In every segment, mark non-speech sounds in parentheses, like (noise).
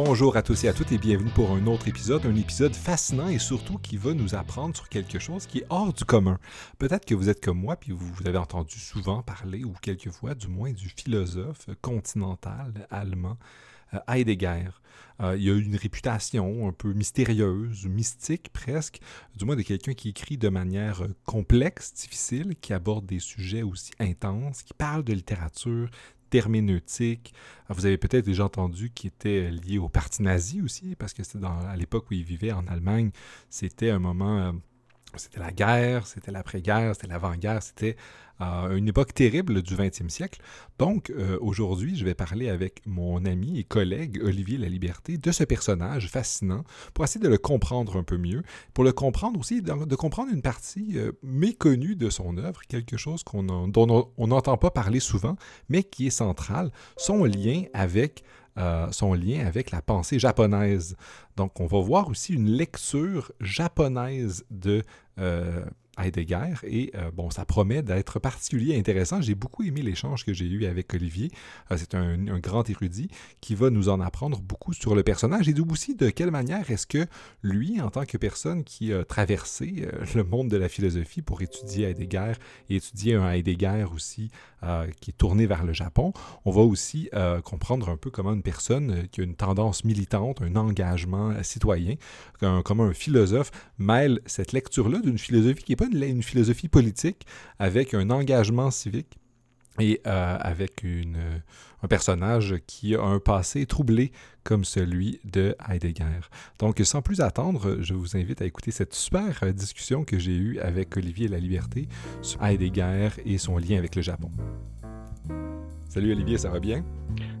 Bonjour à tous et à toutes et bienvenue pour un autre épisode, un épisode fascinant et surtout qui va nous apprendre sur quelque chose qui est hors du commun. Peut-être que vous êtes comme moi puis vous, avez entendu souvent parler ou quelques fois du moins du philosophe continental allemand euh, Heidegger. Euh, il a une réputation un peu mystérieuse, mystique presque, du moins de quelqu'un qui écrit de manière euh, complexe, difficile, qui aborde des sujets aussi intenses, qui parle de littérature, terméneutique. Vous avez peut-être déjà entendu qu'il était lié au parti nazi aussi, parce que c'était à l'époque où il vivait en Allemagne, c'était un moment, c'était la guerre, c'était l'après-guerre, c'était l'avant-guerre, c'était à une époque terrible du 20e siècle. Donc, euh, aujourd'hui, je vais parler avec mon ami et collègue Olivier Laliberté de ce personnage fascinant pour essayer de le comprendre un peu mieux, pour le comprendre aussi, de, comprendre une partie euh, méconnue de son œuvre, quelque chose qu'on dont on n'entend pas parler souvent, mais qui est central, son lien avec euh, son lien avec la pensée japonaise. Donc, on va voir aussi une lecture japonaise de Heidegger. Et euh, bon, ça promet d'être particulier et intéressant. J'ai beaucoup aimé l'échange que j'ai eu avec Olivier. Euh, c'est un, grand érudit qui va nous en apprendre beaucoup sur le personnage et aussi de quelle manière est-ce que lui, en tant que personne qui a traversé euh, le monde de la philosophie pour étudier Heidegger et étudier un Heidegger aussi qui est tourné vers le Japon, on va aussi comprendre un peu comment une personne qui a une tendance militante, un engagement citoyen, comment un philosophe mêle cette lecture-là d'une philosophie qui n'est pas une, philosophie politique avec un engagement civique et euh, avec une, un personnage qui a un passé troublé comme celui de Heidegger. Donc, sans plus attendre, je vous invite à écouter cette super discussion que j'ai eue avec Olivier La Liberté sur Heidegger et son lien avec le Japon. Salut Olivier, ça va bien?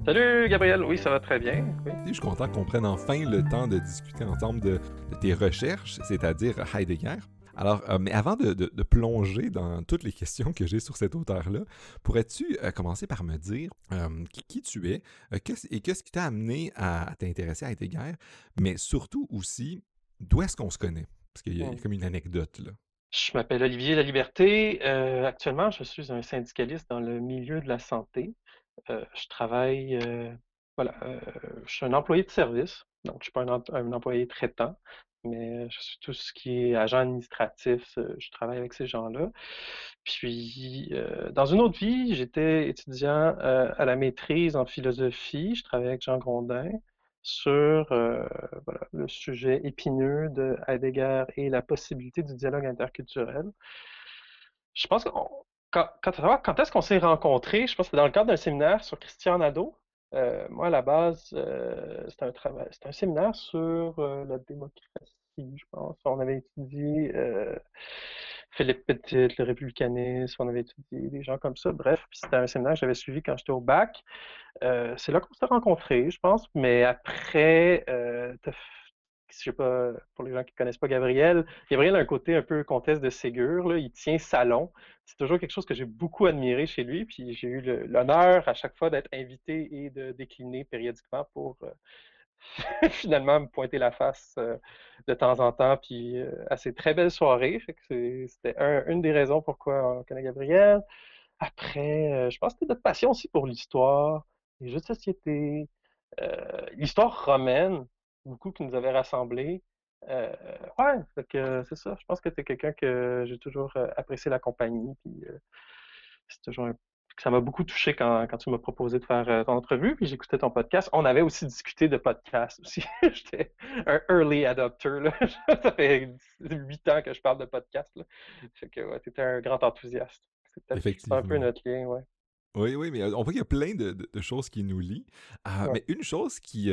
Salut Gabriel, oui, ça va très bien. Je suis content qu'on prenne enfin le temps de discuter ensemble de tes recherches, c'est-à-dire Heidegger. Alors, euh, mais avant de, plonger dans toutes les questions que j'ai sur cet auteur-là, pourrais-tu euh, commencer par me dire euh, qui, tu es et qu'est-ce qui t'a amené à, t'intéresser à Heidegger, mais surtout aussi, d'où est-ce qu'on se connaît? Parce qu'il y, a comme une anecdote là. Je m'appelle Olivier La Liberté. actuellement, je suis un syndicaliste dans le milieu de la santé. je travaille, voilà, je suis un employé de service, donc je ne suis pas un, employé traitant mais je suis tout ce qui est agent administratif, je travaille avec ces gens-là. Puis, dans une autre vie, j'étais étudiant à la maîtrise en philosophie. Je travaillais avec Jean Grondin sur le sujet épineux de Heidegger et la possibilité du dialogue interculturel. Je pense que quand, quand, est-ce qu'on s'est rencontrés? Je pense que dans le cadre d'un séminaire sur Christian Nadeau. Euh, moi, à la base, euh, c'était un travail, un séminaire sur euh, la démocratie, je pense. On avait étudié Philippe Petit, le républicanisme, on avait étudié des gens comme ça. Bref, c'était un séminaire que j'avais suivi quand j'étais au bac. c'est là qu'on s'est rencontrés, je pense. Mais après, je sais pas, pour les gens qui connaissent pas Gabriel, Gabriel a un côté un peu comtesse de Ségur, là, il tient salon. C'est toujours quelque chose que j'ai beaucoup admiré chez lui, puis j'ai eu l'honneur à chaque fois d'être invité et de décliner périodiquement pour euh, (laughs) finalement me pointer la face euh, de temps en temps, puis euh, à ces très belles soirées. C'était une des raisons pourquoi on connaît Gabriel. Après, je pense que c'était notre passion aussi pour l'histoire, les jeux de société, l'histoire romaine beaucoup qui nous avaient rassemblés. Euh, ouais, c'est ça. Je pense que tu es quelqu'un que j'ai toujours euh, apprécié la compagnie. Puis euh, c'est toujours ça m'a beaucoup touché quand, tu m'as proposé de faire ton entrevue, puis j'écoutais ton podcast. On avait aussi discuté de podcast aussi. (laughs) J'étais un early adopter. Là. (laughs) ça fait huit ans que je parle de podcast. Là. Fait que ouais, tu étais un grand enthousiaste. C'est un peu notre lien, ouais. Oui, oui, mais on voit qu'il y a plein de, choses qui nous lient. Ah, mais une chose qui,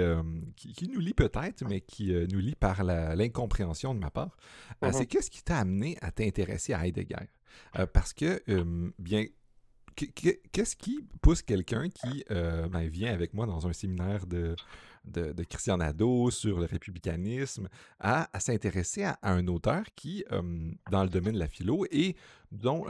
qui, nous lie peut-être, mais qui nous lie par l'incompréhension de ma part, euh, c'est mmh qu'est-ce qui t'a amené à t'intéresser à Heidegger? Euh, parce que, bien, qu'est-ce qui pousse quelqu'un qui ben, vient avec moi dans un séminaire de, de, Christian Nadeau sur le républicanisme à, s'intéresser à, à, un auteur qui, dans le domaine de la philo, et dont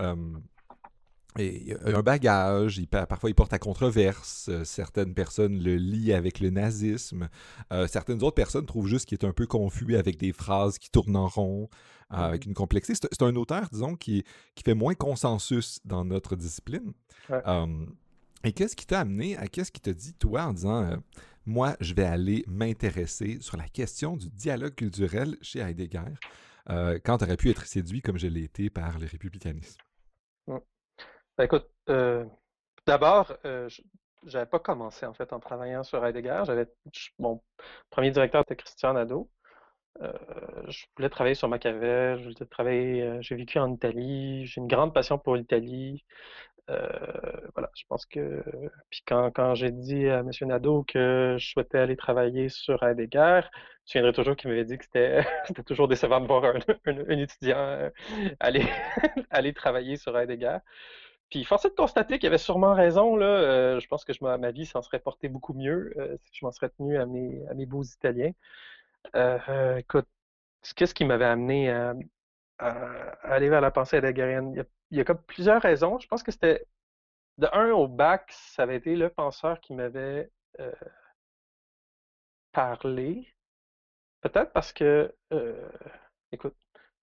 et un bagage, il, parfois il porte à controverse. Euh, certaines personnes le lient avec le nazisme. Euh, certaines autres personnes trouvent juste qu'il est un peu confus avec des phrases qui tournent en rond, euh, avec une complexité. C'est un auteur, disons, qui, qui fait moins consensus dans notre discipline. et qu'est-ce qui t'a amené à qu'est-ce qui t'a dit, toi, en disant moi, je vais aller m'intéresser sur la question du dialogue culturel chez Heidegger, quand tu aurais pu être séduit comme je l'ai été par le républicanisme. Ben, écoute, euh, d'abord, euh, j'avais pas commencé en fait en travaillant sur Heidegger. Mon premier directeur était Christian Nadeau. Euh, je voulais travailler sur Machiavel, je voulais travailler, euh, j'ai vécu en Italie, j'ai une grande passion pour l'Italie. Voilà, je pense que. Puis quand, j'ai dit à M. Nadeau que je souhaitais aller travailler sur Heidegger, je viendrai toujours qu'il m'avait dit que c'était (laughs) toujours décevant de voir un, étudiant aller, (laughs) aller travailler sur Heidegger. Puis force de constater qu'il avait sûrement raison. Là. je pense que je, ma vie s'en serait portée beaucoup mieux si je m'en serais tenu à mes, beaux Italiens. Euh, écoute, qu'est-ce qui m'avait amené à, aller vers la pensée heideggerienne? Il y a, comme plusieurs raisons. Je pense que c'était de un au bac, ça avait été le penseur qui m'avait euh, parlé. Peut-être parce que, euh, écoute,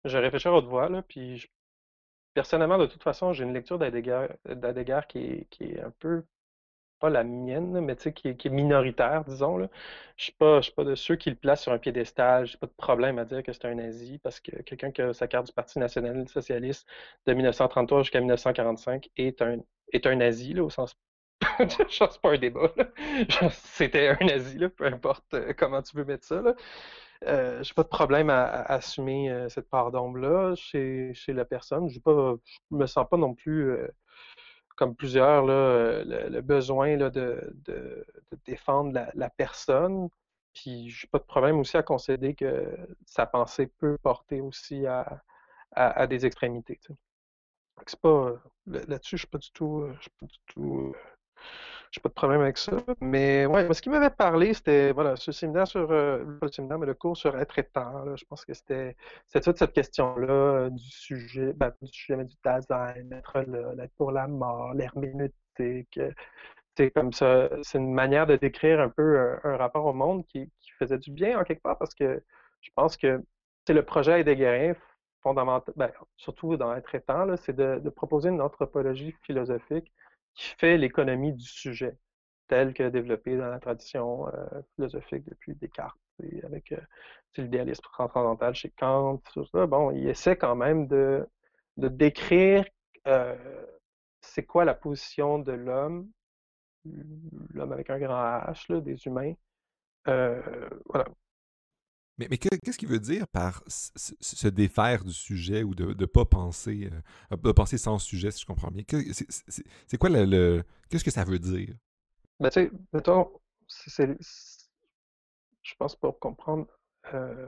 je réfléchis à haute voix, là, puis personnellement, de toute façon, j'ai une lecture d'Adegard qui, qui est un peu pas la mienne, mais tu sais, qui, est minoritaire, disons. Je je suis pas de ceux qui le placent sur un piédestal. J'ai pas de problème à dire que c'est un nazi parce que quelqu'un qui a sa carte du Parti national socialiste de 1933 jusqu'à 1945 est un, est un nazi, au sens. (laughs) c'est pas un débat. (laughs) C'était un nazi, peu importe euh, comment tu veux mettre ça. Euh, j'ai pas de problème à, assumer euh, cette part d'ombre-là chez, chez la personne. Je ne me sens pas non plus euh, comme plusieurs, le, besoin là, de, de, défendre la, personne. Puis j'ai pas de problème aussi à concéder que sa pensée peut porter aussi à, à, des extrémités. Là-dessus, je suis pas du tout, je suis pas du tout j'ai pas de problème avec ça. Mais ouais, ce qui m'avait parlé, c'était voilà, ce séminaire sur euh, le séminaire, mais le cours sur être étant. je pense que c'était toute cette question-là euh, du sujet, ben, du sujet du design, être là, pour la mort, l'herméneutique. Euh, c'est comme ça, c'est une manière de décrire un peu un, rapport au monde qui, qui, faisait du bien en quelque part parce que je pense que c'est le projet heideggerien fondamental, ben, surtout dans être étant, c'est de, de proposer une anthropologie philosophique qui fait l'économie du sujet, tel que développé dans la tradition euh, philosophique depuis Descartes, avec euh, l'idéalisme transcendantal chez Kant, tout ça. Bon, il essaie quand même de, de décrire euh, c'est quoi la position de l'homme, l'homme avec un grand H, là, des humains. voilà. Mais, qu'est-ce qu'il veut dire par se défaire du sujet ou de ne pas penser, euh, de penser sans sujet, si je comprends bien? C'est quoi le. Qu'est-ce que ça veut dire? Ben, tu sais, mettons. Je pense pour comprendre. Euh,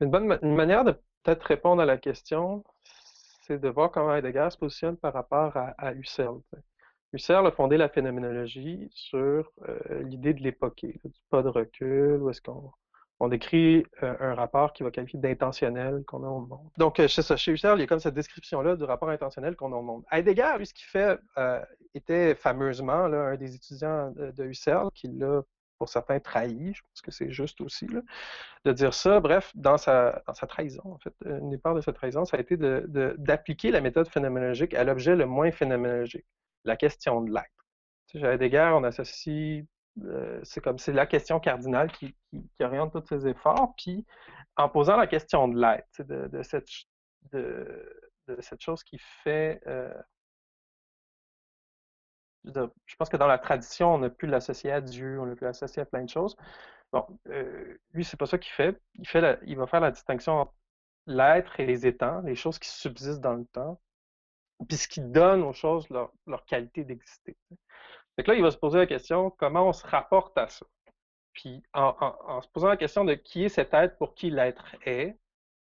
une bonne manière de peut-être répondre à la question, c'est de voir comment Heidegger se positionne par rapport à, à Husserl. Husserl a fondé la phénoménologie sur euh, l'idée de l'époquer, du pas de recul, où est-ce qu'on on décrit euh, un rapport qui va qualifier d'intentionnel qu'on a au monde. Donc, euh, chez, chez Husserl, il y a comme cette description-là du rapport intentionnel qu'on a au monde. Heidegger, lui, ce qu'il fait, était fameusement là, un des étudiants de, Husserl qui l'a, pour certains, trahi. Je pense que c'est juste aussi là, de dire ça. Bref, dans sa, dans sa trahison, en fait, une des parts de sa trahison, ça a été d'appliquer la méthode phénoménologique à l'objet le moins phénoménologique la question de l'être. Tu sais, des guerres, on associe, euh, c'est comme c'est la question cardinale qui, oriente tous ses efforts, puis en posant la question de l'être, de, cette, de, cette chose qui fait. Euh, je pense que dans la tradition, on a pu l'associer à Dieu, on a pu l'associer à plein de choses. Bon, euh, lui, c'est pas ça qu'il fait. Il, fait il va faire la distinction entre l'être et les étangs, les choses qui subsistent dans le temps, puis ce qui donne aux choses leur, qualité d'exister. Fait là, il va se poser la question comment on se rapporte à ça? Puis en, se posant la question de qui est cet être pour qui l'être est,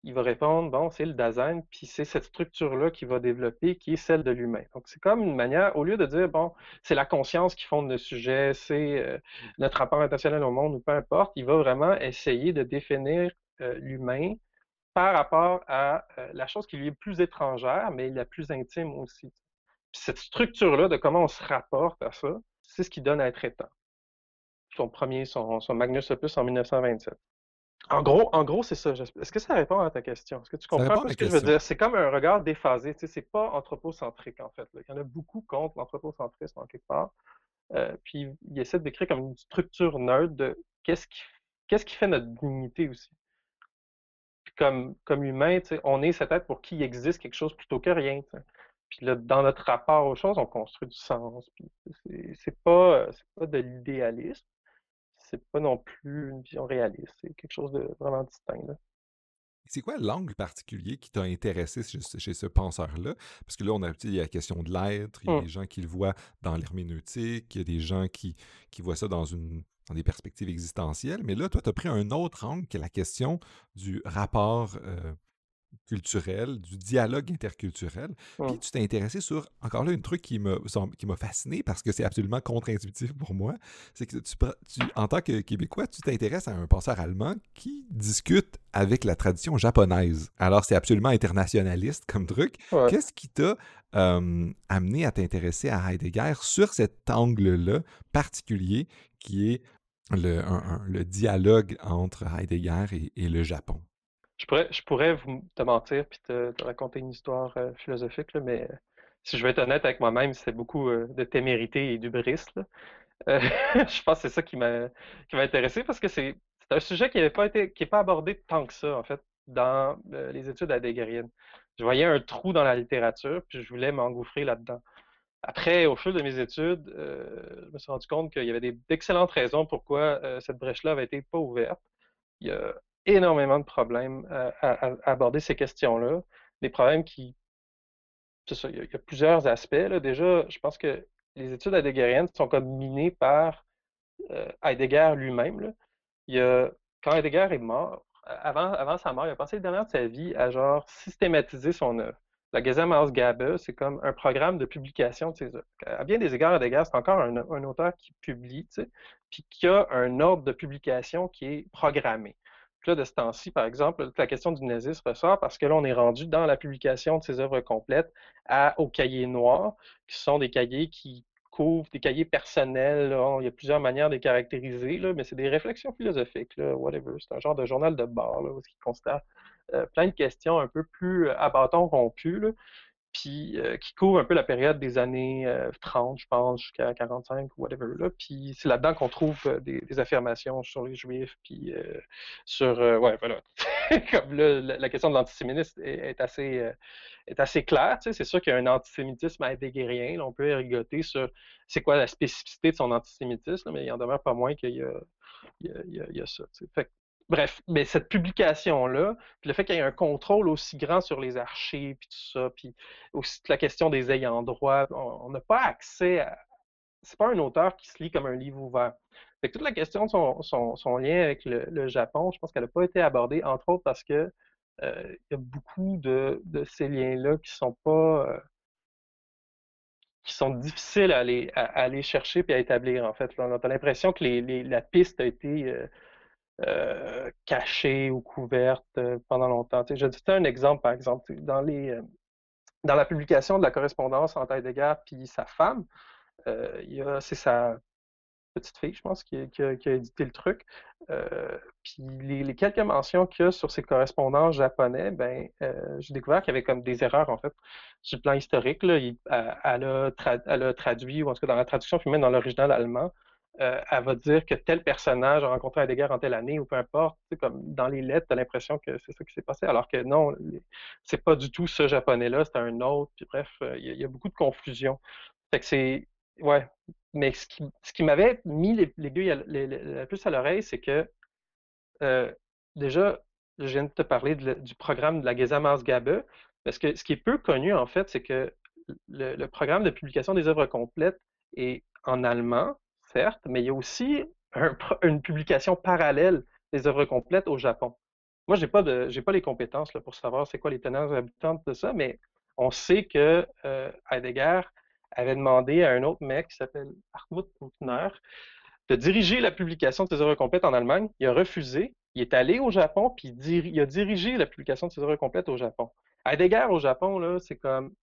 il va répondre bon, c'est le Dasein, puis c'est cette structure-là qui va développer, qui est celle de l'humain. Donc c'est comme une manière, au lieu de dire bon, c'est la conscience qui fonde le sujet, c'est euh, notre rapport intentionnel au monde ou peu importe, il va vraiment essayer de définir euh, l'humain par rapport à euh, la chose qui lui est plus étrangère, mais la plus intime aussi. cette structure-là de comment on se rapporte à ça, c'est ce qui donne à être étant. Son premier, son, Magnus Opus en 1927. En gros, en gros, c'est ça. Est-ce que ça répond à ta question? Est-ce que tu comprends ce que je veux dire? C'est comme un regard déphasé. Tu sais, c'est pas anthropocentrique, en fait. Il y en a beaucoup contre l'anthropocentrisme, en quelque part. Euh, puis il essaie de décrire comme une structure neutre de qu'est-ce qui, qu'est-ce qui fait notre dignité aussi. Puis comme, comme humain, on est cet être pour qui existe quelque chose plutôt que rien. Puis là, dans notre rapport aux choses, on construit du sens. C'est pas, pas de l'idéalisme, c'est pas non plus une vision réaliste. C'est quelque chose de vraiment distinct. C'est quoi l'angle particulier qui t'a intéressé chez, ce penseur-là? Parce que là, on a il y a la question de l'être, il y a mmh. des gens qui le voient dans l'herméneutique, il y a des gens qui, qui voient ça dans, une, dans des perspectives existentielles. Mais là, toi, tu as pris un autre angle qui est la question du rapport euh, culturel, du dialogue interculturel. Puis tu t'es intéressé sur, encore là, un truc qui m'a, qui m'a fasciné parce que c'est absolument contre-intuitif pour moi. C'est que tu, en tant que Québécois, tu t'intéresses à un penseur allemand qui discute avec la tradition japonaise. Alors, c'est absolument internationaliste comme truc. Qu'est-ce qui t'a amené à t'intéresser à Heidegger sur cet angle-là particulier qui est le, dialogue entre Heidegger et le Japon? Je pourrais, je pourrais vous, te mentir puis te, raconter une histoire euh, philosophique, mais euh, si je veux être honnête avec moi-même, c'est beaucoup euh, de témérité et du Euh, (laughs) je pense que c'est ça qui m'a intéressé parce que c'est un sujet qui n'avait pas été n'est pas abordé tant que ça, en fait, dans les études heideggeriennes. Je voyais un trou dans la littérature, puis je voulais m'engouffrer là-dedans. Après, au fil de mes études, je me suis rendu compte qu'il y avait d'excellentes raisons pourquoi cette brèche-là avait été pas ouverte. Il y a énormément de problèmes à, aborder ces questions-là. Des problèmes qui. Ça, il y, a, plusieurs aspects. Déjà, je pense que les études heideggeriennes sont comme minées par euh, Heidegger lui-même. Il a, quand Heidegger est mort, avant, sa mort, il a passé le dernier de sa vie à genre systématiser son œuvre. La Gesamtausgabe, c'est comme un programme de publication de ses œuvres. À bien des égards, Heidegger, c'est encore un, un, auteur qui publie, puis qui a un ordre de publication qui est programmé là, de ce temps-ci, par exemple, la question du nazisme ressort parce que là, on est rendu dans la publication de ces œuvres complètes à, aux cahiers noirs, qui sont des cahiers qui couvrent des cahiers personnels. Il y a plusieurs manières de les caractériser, là, mais c'est des réflexions philosophiques, là, whatever. C'est un genre de journal de bord, là, où constate euh, plein de questions un peu plus à bâton rompu. Puis euh, qui couvre un peu la période des années 30, euh, je pense, jusqu'à 45 ou whatever. Là. Puis c'est là-dedans qu'on trouve euh, des, affirmations sur les Juifs, puis sur... ouais, voilà. (laughs) Comme là, la, question de l'antisémitisme est, assez, est assez claire. Tu sais. C'est sûr qu'il y a un antisémitisme heideggérien. Là, on peut rigoter sur c'est quoi la spécificité de son antisémitisme, mais il en demeure pas moins qu'il y a, y y a ça. Tu sais. Bref, mais cette publication-là, le fait qu'il y ait un contrôle aussi grand sur les archives, puis tout ça, puis aussi la question des ayants droit, on n'a pas accès à... C'est pas un auteur qui se lit comme un livre ouvert. Fait toute la question de son, lien avec le, Japon, je pense qu'elle n'a pas été abordée, entre autres parce que euh, il y a beaucoup de, ces liens-là qui sont pas... Euh, qui sont difficiles à aller, aller chercher puis à établir, en fait. On a l'impression que la piste a été... Euh, euh, cachée ou couverte euh, pendant longtemps. je dis un exemple, par exemple, euh, dans la publication de la correspondance entre Heidegger et sa femme, c'est sa petite fille, je pense, qui, a, édité le truc. puis les, quelques mentions qu'il y a sur ses correspondants japonais, ben, j'ai découvert qu'il y avait comme des erreurs, en fait, sur le plan historique. Elle, a elle, a traduit, ou en tout cas dans la traduction, puis même dans l'original allemand, euh, elle va dire que tel personnage a rencontré Heidegger en telle année ou peu importe. Comme dans les lettres, tu as l'impression que c'est ça qui s'est passé, alors que non, c'est pas du tout ce japonais-là, c'est un autre. Puis bref, euh, il y, a beaucoup de confusion. Fait que c'est. Ouais. Mais ce qui, m'avait mis l'aiguille le plus à l'oreille, c'est que euh, déjà, je viens de te parler du programme de la Gesamtausgabe, parce que ce qui est peu connu, en fait, c'est que le programme de publication des œuvres complètes est en allemand, certes, mais il y a aussi une publication parallèle des œuvres complètes au Japon. Moi, je n'ai pas, pas les compétences pour savoir c'est quoi les tenants habitantes de ça, mais on sait que euh, Heidegger avait demandé à un autre mec qui s'appelle Hartmut Bruckner de diriger la publication de ses œuvres complètes en Allemagne. Il a refusé. Il est allé au Japon, puis il, a dirigé la publication de ses œuvres complètes au Japon. Heidegger au Japon, c'est comme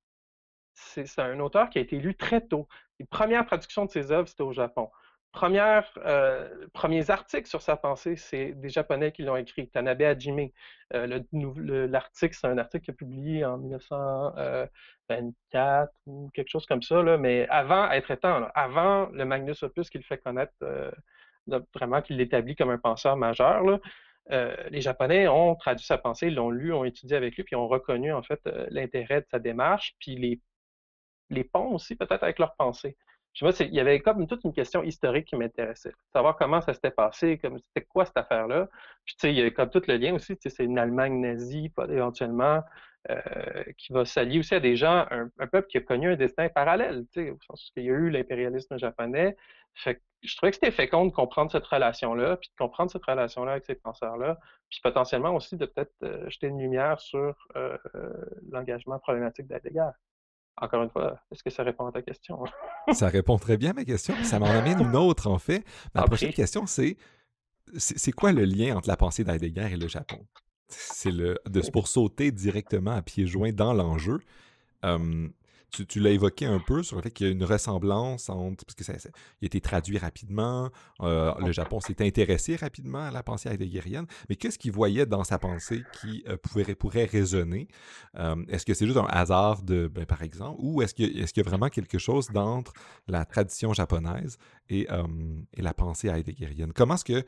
c'est un auteur qui a été lu très tôt. Les premières traductions de ses œuvres, c'était au Japon. premières, euh, premiers articles sur sa pensée, c'est des Japonais qui l'ont écrit. Tanabe Hajime. Euh, L'article, c'est un article qui a publié en 1924 ou quelque chose comme ça, mais avant être étant, avant le Magnus Opus qui le fait connaître, euh, vraiment qu'il l'établit comme un penseur majeur. Euh, les Japonais ont traduit sa pensée, l'ont lu, ont étudié avec lui, puis ont reconnu en fait euh, l'intérêt de sa démarche, puis les, les ponts aussi peut-être avec leur pensée. Je sais il y avait comme toute une question historique qui m'intéressait. Savoir comment ça s'était passé, comme c'était quoi cette affaire-là? Puis tu sais, il y a comme tout le lien aussi, c'est une Allemagne nazie, éventuellement, euh, qui va s'allier aussi à des gens, un, peuple qui a connu un destin parallèle, tu sais, au sens qu'il y a eu l'impérialisme japonais. Fait je trouvais que c'était fécond de comprendre cette relation-là, puis de comprendre cette relation-là avec ces penseurs-là, puis potentiellement aussi de peut-être euh, jeter une lumière sur euh, l'engagement problématique d'Heidegger. Encore une fois, est-ce que ça répond à ta question? (laughs) ça répond très bien à ma question. Ça m'en amène une autre, en fait. Ma prochaine question, c'est c'est quoi le lien entre la pensée d'Heidegger et le Japon? C'est le de pour sauter directement à pieds joints dans l'enjeu tu, l'as évoqué un peu sur le fait qu'il y a une ressemblance entre. Parce que ça, a été traduit rapidement. Euh, le Japon s'est intéressé rapidement à la pensée heideggerienne. Mais qu'est-ce qu'il voyait dans sa pensée qui euh, pourrait, résonner? Euh, Est-ce que c'est juste un hasard, de, ben, par exemple Ou est-ce qu'il est y a vraiment quelque chose d'entre la tradition japonaise et, et la pensée heideggerienne? Comment est-ce que.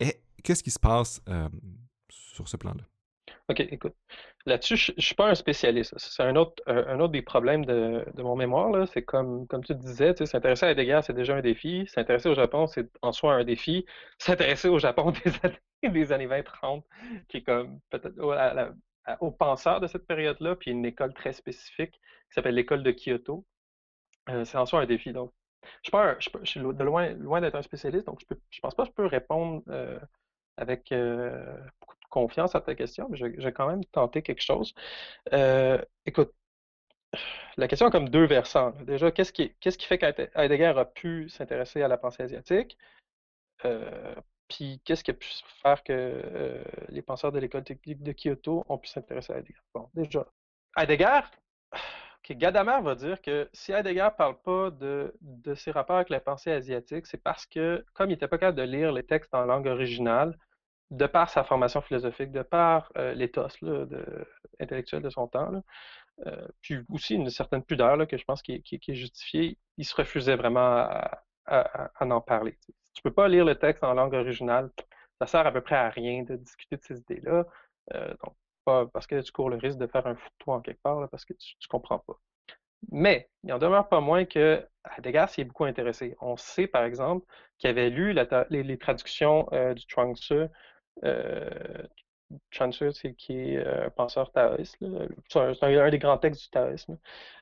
Eh, qu'est-ce qui se passe sur ce plan-là? OK, écoute. Là-dessus, je ne suis pas un spécialiste. C'est un autre, un autre des problèmes de, mon mémoire. C'est comme, comme tu disais, s'intéresser à Heidegger, c'est déjà un défi. S'intéresser au Japon, c'est en soi un défi. (laughs) S'intéresser au Japon des années, (laughs) des années 20-30, qui est comme peut-être aux penseurs de cette période-là, puis une école très spécifique qui s'appelle l'école de Kyoto. Euh, c'est en soi un défi. Donc, je, suis, je, suis loin, d'être un spécialiste, donc je ne pense pas que je peux répondre euh, avec euh, confiance à ta question, mais je, vais quand même tenter quelque chose. Euh, écoute, la question a comme deux versants. Déjà, qu'est-ce qui, fait qu'Heidegger a pu s'intéresser à la pensée asiatique? Euh, puis qu'est-ce qui a pu faire que les penseurs de l'école technique de Kyoto ont pu s'intéresser à Heidegger? Bon, déjà, Heidegger, Gadamer va dire que si Heidegger ne parle pas de, ses rapports avec la pensée asiatique, c'est parce que, comme il n'était pas capable de lire les textes en langue originale, de par sa formation philosophique, de par euh, l'éthos intellectuel de son temps, euh, puis aussi une certaine pudeur que je pense qui est, justifiée, il se refusait vraiment à, en parler. Tu ne peux pas lire le texte en langue originale, ça sert à peu près à rien de discuter de ces idées-là. Euh, donc, pas parce que tu cours le risque de faire un fou en quelque part, parce que tu ne comprends pas. Mais il en demeure pas moins que Heidegger s'y est beaucoup intéressé. On sait, par exemple, qu'il avait lu les, traductions du Chuang Tzu euh, c'est qui est euh, un penseur taoïste, c'est un, des grands textes du taoïsme,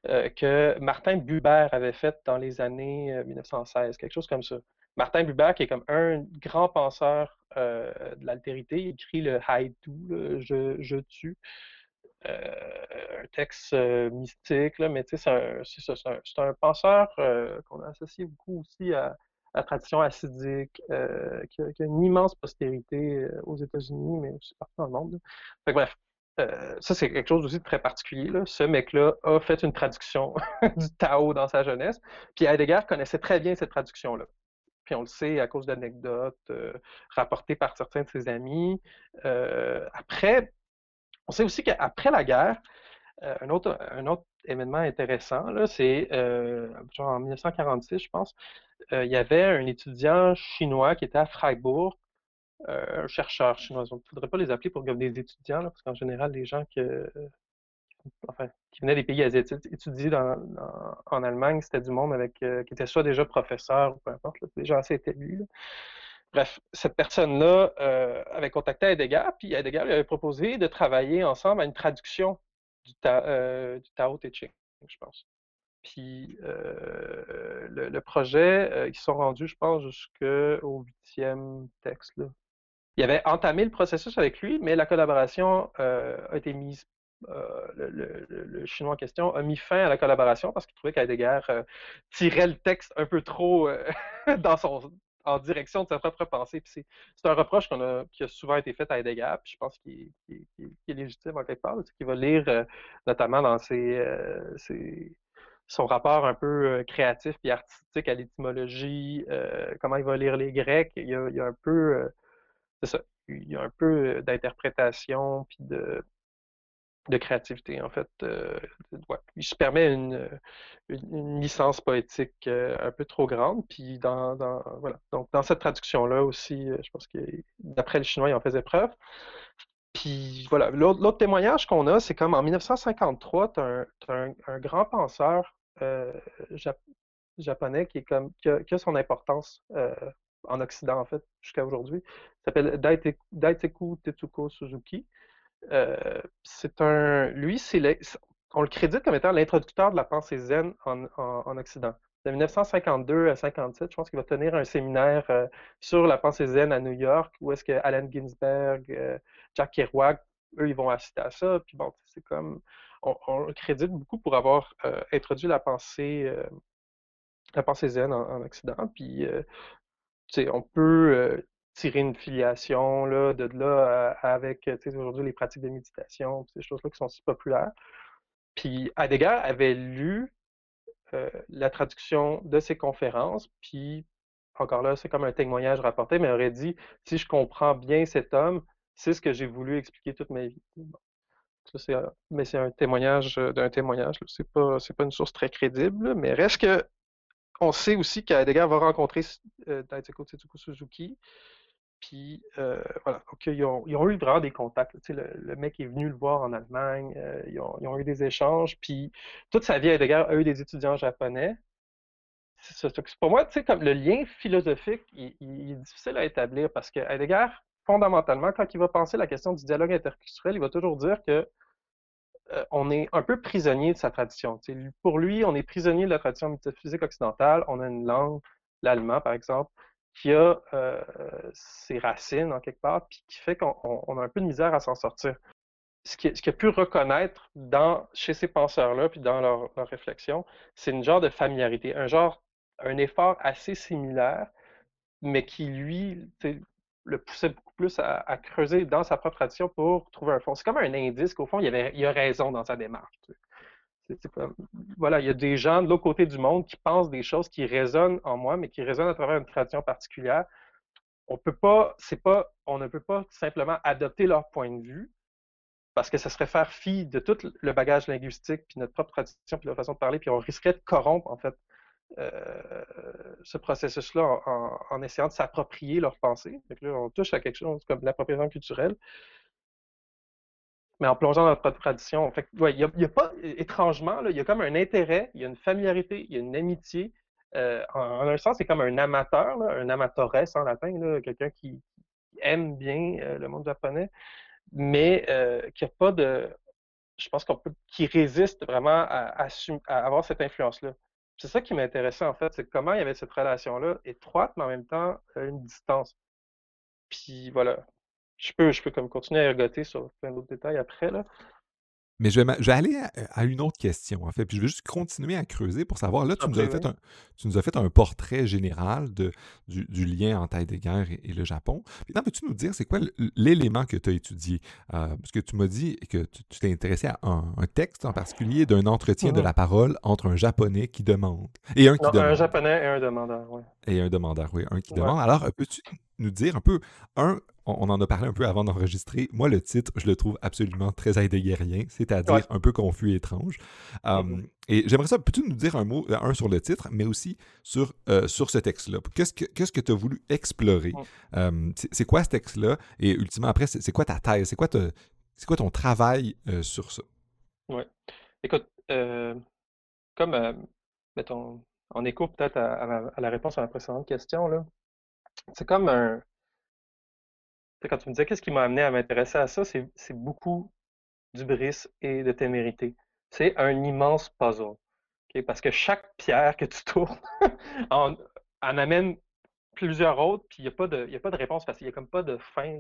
euh, que Martin Buber avait fait dans les années 1916, quelque chose comme ça. Martin Buber, qui est comme un grand penseur de l'altérité, écrit le Haidu, je, je, tue. un texte mystique, mais c'est un, un, un, penseur qu'on a associé beaucoup aussi à, la tradition acidique, euh, qui, a, une immense postérité euh, aux États-Unis, mais aussi partout dans le monde. bref, euh, ça, c'est quelque chose aussi de très particulier. Ce mec-là a fait une traduction (laughs) du Tao dans sa jeunesse. Puis Heidegger connaissait très bien cette traduction-là. Puis on le sait à cause d'anecdotes rapportées par certains de ses amis. après, on sait aussi qu'après la guerre, un autre, un autre événement intéressant, c'est en 1946, je pense, euh, il y avait un étudiant chinois qui était à Freiburg, euh, un chercheur chinois. On ne faudrait pas les appeler pour comme des étudiants, parce qu'en général, les gens qui venaient des pays asiatiques étudier en Allemagne, c'était du monde avec euh, qui était soit déjà professeur ou peu importe, des gens assez établis. Bref, cette personne-là avait contacté Heidegger, puis Heidegger lui avait proposé de travailler ensemble à une traduction du, du Tao Te Ching, je pense. Puis euh, le, projet, euh, ils sont rendus, je pense, jusqu'au huitième texte. Là. Il avait entamé le processus avec lui, mais la collaboration euh, a été mise. Le, chinois en question a mis fin à la collaboration parce qu'il trouvait qu'Heidegger tirait le texte un peu trop (laughs) dans son, en direction de sa propre pensée. c'est un reproche qu'on a, qui a souvent été fait à Heidegger, puis je pense qu'il est légitime en quelque part, qu'il va lire notamment dans ses, son rapport un peu créatif et artistique à l'étymologie, comment il va lire les Grecs. Il y a, il y a un peu, c'est ça, il y a un peu d'interprétation puis de, de créativité, en fait. Euh, Il se permet une, une, licence poétique euh, un peu trop grande. Puis dans, voilà. Donc, dans cette traduction-là aussi, euh, je pense que d'après le chinois, il en faisait preuve. Puis voilà, l'autre témoignage qu'on a, c'est comme en 1953, tu as, un, grand penseur japonais qui, est comme, qui a, son importance en Occident, en fait, jusqu'à aujourd'hui. Il s'appelle Daiteku Tetsuko Suzuki. Euh, c'est un. Lui, on le crédite comme étant l'introducteur de la pensée zen en, en, Occident. De 1952 à 57, je pense qu'il va tenir un séminaire euh, sur la pensée zen à New York, où est-ce que Allen Ginsberg, euh, Jack Kerouac, eux, ils vont assister à ça. Puis bon, c'est comme. On, le crédite beaucoup pour avoir introduit la pensée, la pensée zen en, en Occident. Puis, on peut tirer une filiation là, de là avec aujourd'hui les pratiques de méditation, ces choses-là qui sont si populaires. Puis Heidegger avait lu euh, la traduction de ces conférences, puis encore là, c'est comme un témoignage rapporté, mais aurait dit si je comprends bien cet homme, c'est ce que j'ai voulu expliquer toute ma vie. mais c'est un témoignage euh, d'un témoignage. C'est pas, c'est pas une source très crédible, mais reste que on sait aussi qu'Heidegger va rencontrer euh, Suzuki, puis euh, voilà, donc ils ont, eu vraiment des contacts. le, mec est venu le voir en Allemagne, euh, ils, ont, eu des échanges, puis toute sa vie, Heidegger a eu des étudiants japonais. Pour moi, comme le lien philosophique, il, est difficile à établir parce que Heidegger, fondamentalement, quand il va penser la question du dialogue interculturel, il va toujours dire que euh, on est un peu prisonnier de sa tradition. pour lui, on est prisonnier de la tradition métaphysique occidentale. On a une langue, l'allemand par exemple, qui a euh, ses racines en quelque part, puis qui fait qu'on a un peu de misère à s'en sortir. Ce qu'il a pu reconnaître dans, chez ces penseurs-là, puis dans leur, leur réflexion, c'est une genre de familiarité, un genre, un effort assez similaire, mais qui, lui, le poussait beaucoup plus à, creuser dans sa propre tradition pour trouver un fond. C'est comme un indice qu'au fond, il, avait, il a raison dans sa démarche voilà, il y a des gens de l'autre côté du monde qui pensent des choses qui résonnent en moi, mais qui résonnent à travers une tradition particulière. On peut pas, c'est pas, on ne peut pas simplement adopter leur point de vue parce que ça serait faire fi de tout le bagage linguistique, puis notre propre tradition, puis leur façon de parler, puis on risquerait de corrompre en fait euh, ce processus-là en, essayant de s'approprier leur pensée. Donc là, on touche à quelque chose comme l'appropriation culturelle mais en plongeant dans notre tradition. Fait il y, a, pas, étrangement, là, il y a comme un intérêt, il y a une familiarité, il y a une amitié. Euh, en, un sens, c'est comme un amateur, un amateurs en latin, quelqu'un qui, aime bien euh, le monde japonais, mais euh, qui a pas de. Je pense qu'on peut. qui résiste vraiment à, à avoir cette influence-là. C'est ça qui m'intéressait, en fait, c'est comment il y avait cette relation-là étroite, mais en même temps une distance. Puis voilà, je peux, je peux comme continuer à ergoter sur plein d'autres détails après. Là. Mais je vais, aller à, une autre question, en fait. Puis je vais juste continuer à creuser pour savoir. Là, tu, nous, as fait un, tu nous as fait un portrait général de, du, lien entre Heidegger et, et le Japon. Maintenant, peux-tu nous dire, c'est quoi l'élément que tu as étudié? Euh, parce que tu m'as dit que tu t'es intéressé à un, texte en particulier d'un entretien de mm-hmm. la parole entre un Japonais qui demande et un qui demande. Un Japonais et un demandeur, oui. Et un demandeur, oui. Un qui demande. Alors, peux-tu nous dire un peu, un, on, en a parlé un peu avant d'enregistrer. Moi, le titre, je le trouve absolument très heideggerien, c'est-à-dire un peu confus et étrange. Mm-hmm. et j'aimerais ça, peux-tu nous dire un mot, un sur le titre, mais aussi sur, euh, sur ce texte-là? Qu'est-ce que tu que as voulu explorer? c'est quoi ce texte-là? Et ultimement, après, c'est quoi ta thèse? C'est quoi, quoi ton travail euh, sur ça? Oui. Écoute, euh, comme, mettons, en écho peut-être à, à, la réponse à la précédente question, là, c'est comme un, quand tu me disais qu'est-ce qui m'a amené à m'intéresser à ça, c'est beaucoup d'ubris et de témérité. C'est un immense puzzle. Parce que chaque pierre que tu tournes (laughs) en, amène plusieurs autres, puis il n'y a, pas de, a pas de réponse facile, il n'y a comme pas de fin.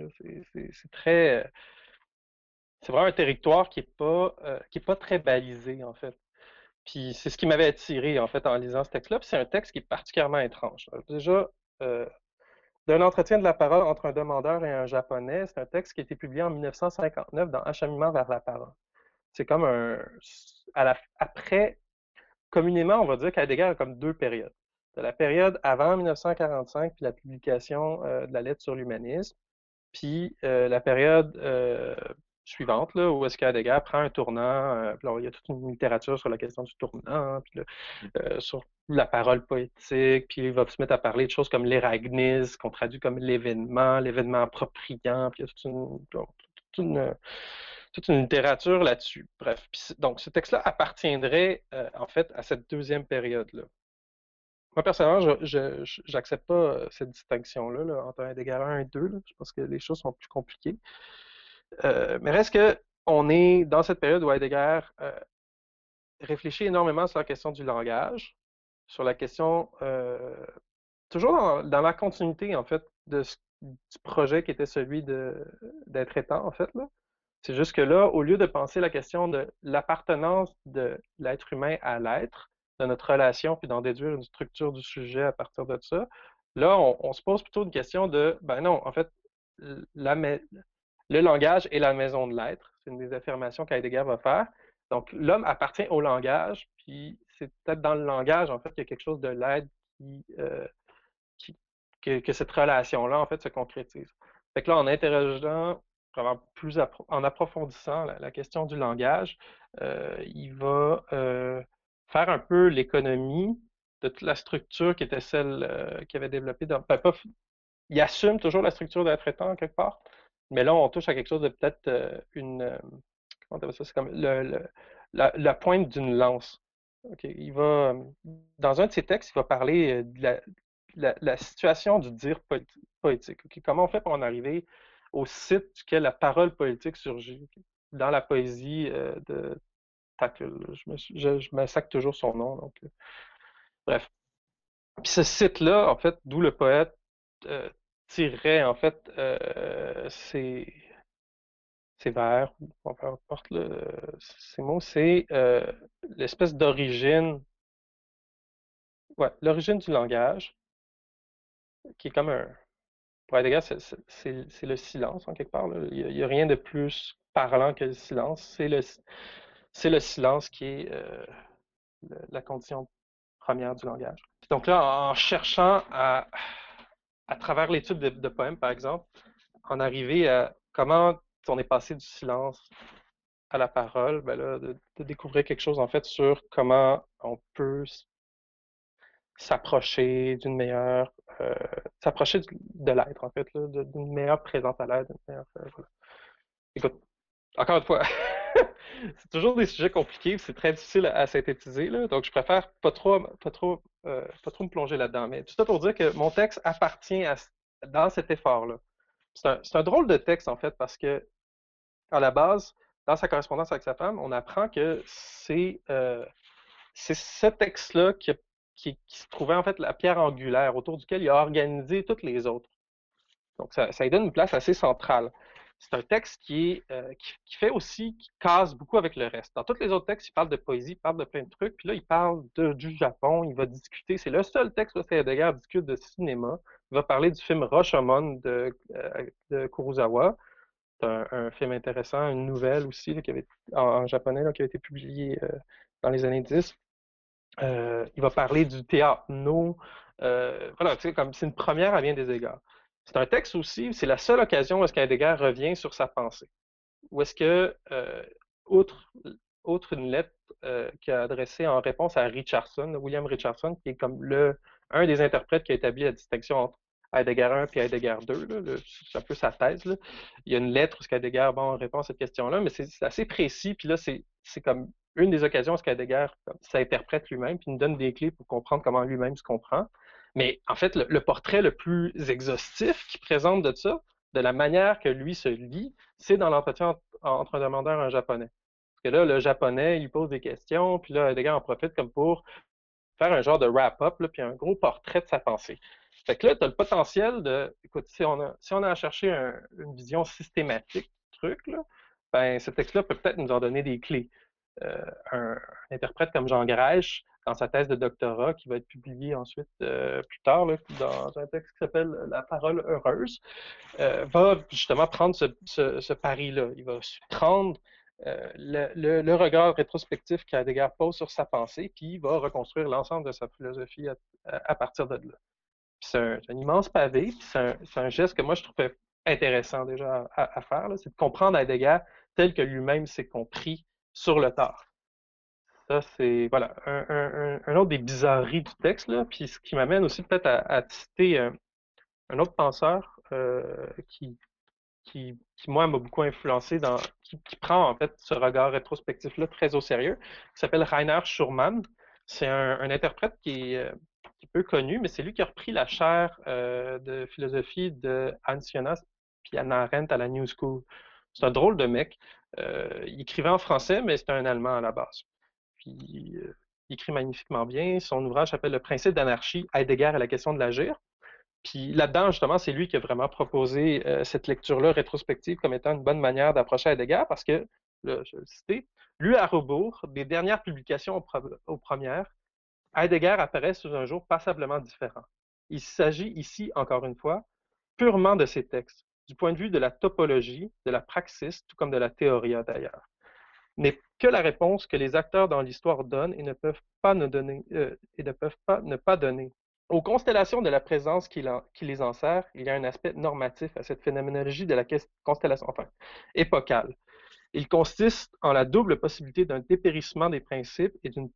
C'est vraiment un territoire qui n'est pas, euh, pas très balisé, en fait. Puis c'est ce qui m'avait attiré, en fait, en lisant ce texte-là. C'est un texte qui est particulièrement étrange. déjà, euh, d'un entretien de la parole entre un demandeur et un japonais. C'est un texte qui a été publié en 1959 dans Acheminement vers la parole. C'est comme un. À la, après, communément, on va dire qu'Heidegger a comme deux périodes. De la période avant 1945, puis la publication de la lettre sur l'humanisme, puis la période suivante, là, où est-ce qu'Heidegger prend un tournant. Euh, il y a toute une littérature sur la question du tournant, puis mmh. euh, sur la parole poétique, puis il va se mettre à parler de choses comme l'éragnisme, qu'on traduit comme l'événement, l'événement appropriant, puis il y a toute une, toute une, littérature là-dessus. Bref, donc ce texte-là appartiendrait euh, en fait à cette deuxième période-là. Moi, personnellement, je n'accepte pas cette distinction-là là, entre Heidegger 1 et 2. Je pense que les choses sont plus compliquées. Euh, mais reste que on est dans cette période où Heidegger euh, réfléchit énormément sur la question du langage, sur la question, euh, toujours dans, la continuité, en fait, du projet qui était celui d'être étant, en fait. Là. C'est juste que là, au lieu de penser la question de l'appartenance de l'être humain à l'être, de notre relation, puis d'en déduire une structure du sujet à partir de ça, là, on, on, se pose plutôt une question de, ben non, en fait, la, le langage est la maison de l'être. C'est une des affirmations qu'Heidegger va faire. Donc, l'homme appartient au langage, puis c'est peut-être dans le langage, en fait, qu'il y a quelque chose de l'être qui, euh, que, cette relation-là, en fait, se concrétise. Fait que là, en interrogeant, plus en approfondissant la, question du langage, euh, il va euh, faire un peu l'économie de toute la structure qui était celle qu'il avait développée dans. Ben, il assume toujours la structure d'être étant quelque part, mais là, on touche à quelque chose de peut-être euh, une. Euh, comment ça? C'est comme le, la, pointe d'une lance. Il va, dans un de ses textes, il va parler euh, de la, situation du dire poétique. Comment on fait pour en arriver au site duquel la parole politique surgit? Dans la poésie de Tacul. Je me, toujours son nom. Donc, bref. Puis ce site-là, en fait, d'où le poète en fait euh, ces, vers, ou peu importe ces mots, c'est euh, l'espèce d'origine, ouais, l'origine du langage, qui est comme un, pour c'est le silence en quelque part. Il n'y a, rien de plus parlant que le silence. C'est le, le silence qui est euh, la condition première du langage. Donc là, en cherchant à à travers l'étude de, poèmes, par exemple, en arriver à comment on est passé du silence à la parole, ben là, de, découvrir quelque chose en fait sur comment on peut s'approcher d'une meilleure, euh, s'approcher de l'être en fait, d'une meilleure présence à l'être, euh, Écoute, encore une fois, (laughs) c'est toujours des sujets compliqués, c'est très difficile à, synthétiser, là, donc je préfère pas trop, pas trop, euh, pas trop me plonger là-dedans. Mais tout ça pour dire que mon texte appartient à, dans cet effort-là. C'est un, drôle de texte, en fait, parce que, à la base, dans sa correspondance avec sa femme, on apprend que c'est euh, ce texte-là qui, qui, se trouvait, en fait, la pierre angulaire autour duquel il a organisé toutes les autres. Donc, ça, ça lui donne une place assez centrale c'est un texte qui, euh, fait aussi, qui casse beaucoup avec le reste. Dans tous les autres textes, il parle de poésie, il parle de plein de trucs, puis là, il parle du Japon, il va discuter, c'est le seul texte où Heidegger discute de cinéma. Il va parler du film Rashomon de, euh, de Kurosawa. C'est un, film intéressant, une nouvelle aussi, en, japonais, qui a été publiée euh, dans les années 10. il va parler du théâtre no. voilà, c'est une première à bien des égards. C'est un texte aussi, c'est la seule occasion où est-ce qu'Heidegger revient sur sa pensée. Où est-ce que, euh, outre, une lettre euh, qu'il a adressée en réponse à Richardson, William Richardson, qui est comme le, un des interprètes qui a établi la distinction entre Heidegger 1 et Heidegger 2, c'est un peu sa thèse. Il y a une lettre où Heidegger bon, répond à cette question-là, mais c'est assez précis, puis là, c'est comme une des occasions où Heidegger s'interprète lui-même, puis nous donne des clés pour comprendre comment lui-même se comprend. Mais en fait, le, portrait le plus exhaustif qu'il présente de ça, de la manière que lui se lit, c'est dans l'entretien entre un demandeur et un japonais. Parce que là, le japonais, il pose des questions, puis là, Heidegger en profite comme pour faire un genre de wrap-up, puis un gros portrait de sa pensée. Fait que là, tu as le potentiel de, écoute, si on a, si on a à chercher une vision systématique du truc, là, ben, ce texte-là peut peut-être nous en donner des clés. Euh, un, interprète comme Jean Grèche, dans sa thèse de doctorat, qui va être publiée ensuite euh, plus tard, dans un texte qui s'appelle La parole heureuse, euh, va justement prendre ce, pari-là. Il va prendre le, regard rétrospectif qu'Heidegger pose sur sa pensée, puis il va reconstruire l'ensemble de sa philosophie à, partir de là. C'est un, immense pavé, c'est un, geste que moi je trouvais intéressant déjà à, faire, c'est de comprendre Heidegger tel que lui-même s'est compris sur le tard. Ça, c'est voilà un, autre des bizarreries du texte, là, puis ce qui m'amène aussi peut-être à, citer un, autre penseur euh, qui, qui, moi, m'a beaucoup influencé, dans, qui, prend en fait ce regard rétrospectif-là très au sérieux, qui s'appelle Rainer Schurmann. C'est un, interprète qui est, euh, qui peu connu, mais c'est lui qui a repris la chaire euh, de philosophie de Hans Jonas puis Anna Arendt à la New School. C'est un drôle de mec. il écrivait en français, mais c'est un Allemand à la base euh, il écrit magnifiquement bien. Son ouvrage s'appelle Le principe d'anarchie, Heidegger et la question de l'agir. Puis là-dedans, justement, c'est lui qui a vraiment proposé euh, cette lecture-là rétrospective comme étant une bonne manière d'approcher Heidegger parce que, je vais le citer, lui à rebours des dernières publications aux, premières, Heidegger apparaît sous un jour passablement différent. Il s'agit ici, encore une fois, purement de ses textes, du point de vue de la topologie, de la praxis, tout comme de la théorie d'ailleurs n'est que la réponse que les acteurs dans l'histoire donnent et ne peuvent pas ne donner euh, et ne peuvent pas ne pas donner. Aux constellations de la présence qui, les enserre, il y a un aspect normatif à cette phénoménologie de la constellation, enfin, épocale. Il consiste en la double possibilité d'un dépérissement des principes et d'une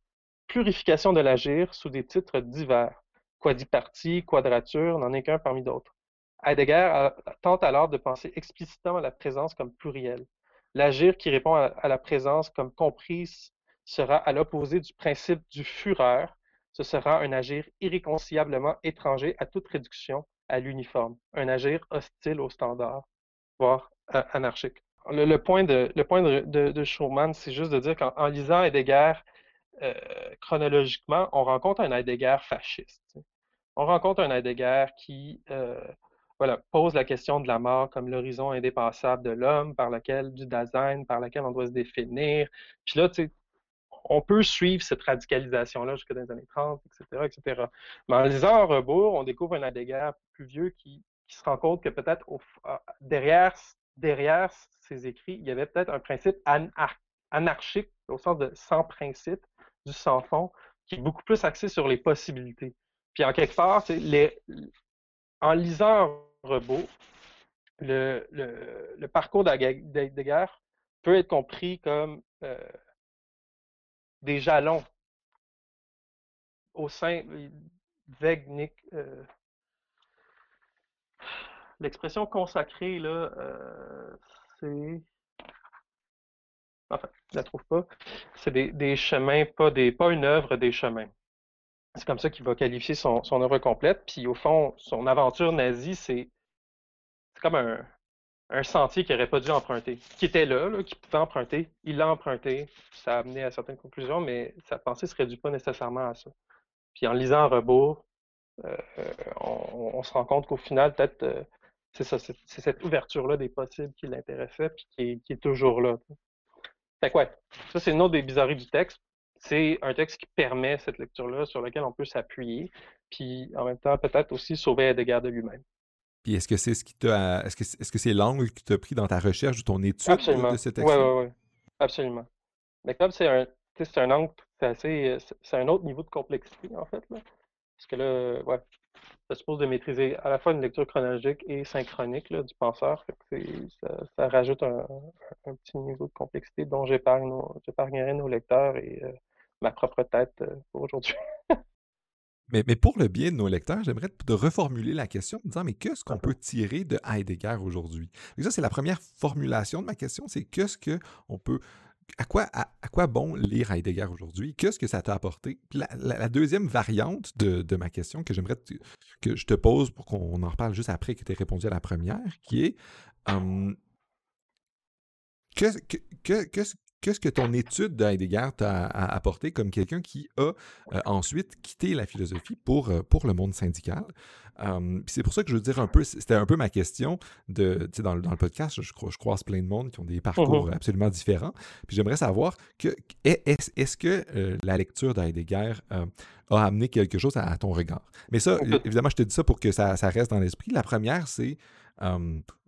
purification de l'agir sous des titres divers. Quadipartie, quadrature, n'en est qu'un parmi d'autres. Heidegger tente alors de penser explicitement la présence comme plurielle. L'agir qui répond à, la présence comme comprise sera à l'opposé du principe du fureur. Ce sera un agir irréconciliablement étranger à toute réduction à l'uniforme, un agir hostile au standard, voire euh, anarchique. Le, point de, Schumann, c'est juste de dire qu'en lisant Heidegger euh, chronologiquement, on rencontre un Heidegger fasciste. On rencontre un Heidegger qui euh, voilà, pose la question de la mort comme l'horizon indépassable de l'homme, par lequel, du Dasein, par lequel on doit se définir. Puis là, tu sais, on peut suivre cette radicalisation-là jusque dans les années 30, etc., etc. Mais en lisant en rebours, on découvre un Heidegger plus vieux qui, se rend compte que peut-être derrière, derrière ses écrits, il y avait peut-être un principe anarchique, au sens de sans principe, du sans fond, qui est beaucoup plus axé sur les possibilités. Puis en quelque part, les, en lisant Rebot, le, le, parcours d'Heidegger peut être compris comme euh, des jalons au sein Wegnick. Euh, l'expression consacrée, là, euh, c'est. Enfin, je la trouve pas. C'est des, des, chemins, pas, des, pas une œuvre, des chemins. C'est comme ça qu'il va qualifier son, œuvre complète. Puis au fond, son aventure nazie, c'est comme un, sentier qu'il n'aurait pas dû emprunter, qui était là, qui pouvait emprunter. Il l'a emprunté. Ça a amené à certaines conclusions, mais sa pensée ne se réduit pas nécessairement à ça. Puis en lisant rebours, euh, on, se rend compte qu'au final, peut-être, euh, c'est cette ouverture-là des possibles qui l'intéressait, puis qui est, qui est, toujours là. Fait que ouais, ça c'est une autre des bizarreries du texte c'est un texte qui permet cette lecture-là sur lequel on peut s'appuyer, puis en même temps peut-être aussi sauver Heidegger de lui-même. Puis est-ce que c'est ce qui t'a est-ce que est-ce que c'est l'angle que tu as pris dans ta recherche ou ton étude de ce texte? Oui, oui, oui. Absolument. Mais comme c'est un c'est un angle, c'est assez c'est un autre niveau de complexité, en fait. Là. Parce que là, ouais, ça suppose de maîtriser à la fois une lecture chronologique et synchronique là, du penseur. ça, rajoute un, petit niveau de complexité dont j'épargnerai nos, lecteurs et euh, ma propre tête euh, pour aujourd'hui. (laughs) mais, mais, pour le bien de nos lecteurs, j'aimerais de reformuler la question en disant mais qu'est-ce qu'on peut tirer de Heidegger aujourd'hui? Ça, c'est la première formulation de ma question, c'est qu'est-ce qu'on peut à quoi, à, quoi bon lire Heidegger aujourd'hui? Qu'est-ce que ça t'a apporté? La, deuxième variante de, ma question que j'aimerais que je te pose pour qu'on en reparle juste après que tu aies répondu à la première, qui est hum, qu'est-ce qu'est-ce que ton étude de Heidegger t'a apporté comme quelqu'un qui a euh, ensuite quitté la philosophie pour, euh, pour le monde syndical? c'est pour ça que je veux dire un peu, c'était un peu ma question de, dans, dans le podcast, je, croise plein de monde qui ont des parcours mmh absolument différents. Puis j'aimerais savoir que est-ce que euh, la lecture d'Heidegger a amené quelque chose à, ton regard? Mais ça, évidemment, je te dis ça pour que ça, ça reste dans l'esprit. La première, c'est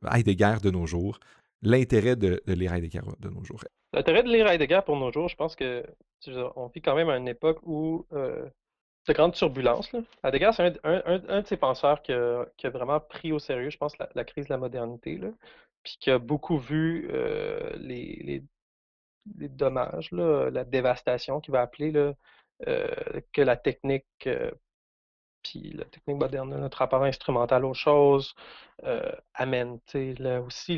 Heidegger de nos jours, l'intérêt de, de lire Heidegger de nos jours. L'intérêt de lire Heidegger pour nos jours, je pense que on vit quand même à une époque où euh, de grandes turbulences. Là. Heidegger, c'est un, de ces penseurs qui a, vraiment pris au sérieux, je pense, la, crise de la modernité, là, puis qui a beaucoup vu euh, les, les, dommages, la dévastation qu'il va appeler, là, euh, que la technique euh, puis la technique moderne, notre rapport instrumental aux choses, euh, amène là, aussi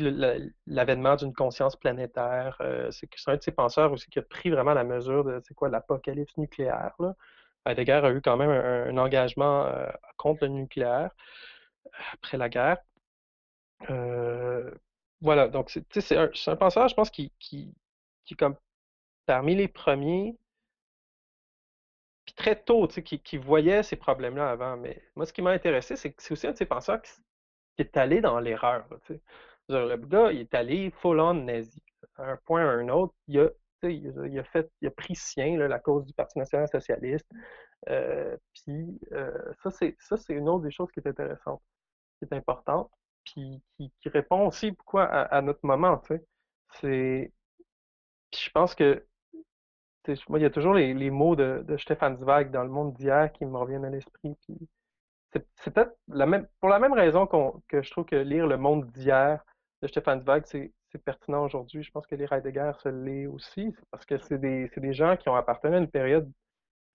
l'avènement d'une conscience planétaire. Euh, c'est un de ces penseurs aussi qui a pris vraiment la mesure de c'est quoi l'apocalypse nucléaire. Là. Heidegger a eu quand même un, engagement euh, contre le nucléaire après la guerre. voilà, donc c'est un, un, penseur, je pense, qui, qui, qui comme parmi les premiers très tôt, tu sais, qui, voyait ces problèmes-là avant. Mais moi, ce qui m'a intéressé, c'est que c'est aussi un de ces penseurs qui, est allé dans l'erreur. Tu sais. Le gars, il est allé full-on nazi. À un point à un autre, il a, il a, fait, il a pris sien la cause du Parti national socialiste. Euh, puis euh, ça, c'est une autre des choses qui est intéressante, qui est importante, puis qui, répond aussi beaucoup à, à notre moment. Tu sais. C'est, je pense que moi, il y a toujours les, mots de, Stéphane Zweig dans le monde d'hier qui me reviennent à l'esprit. c'est, peut-être pour la même raison que je trouve que lire le monde d'hier de Stéphane Zweig, c'est, pertinent aujourd'hui. Je pense que lire Heidegger se l'est aussi, parce que c'est des, gens qui ont appartenu à une période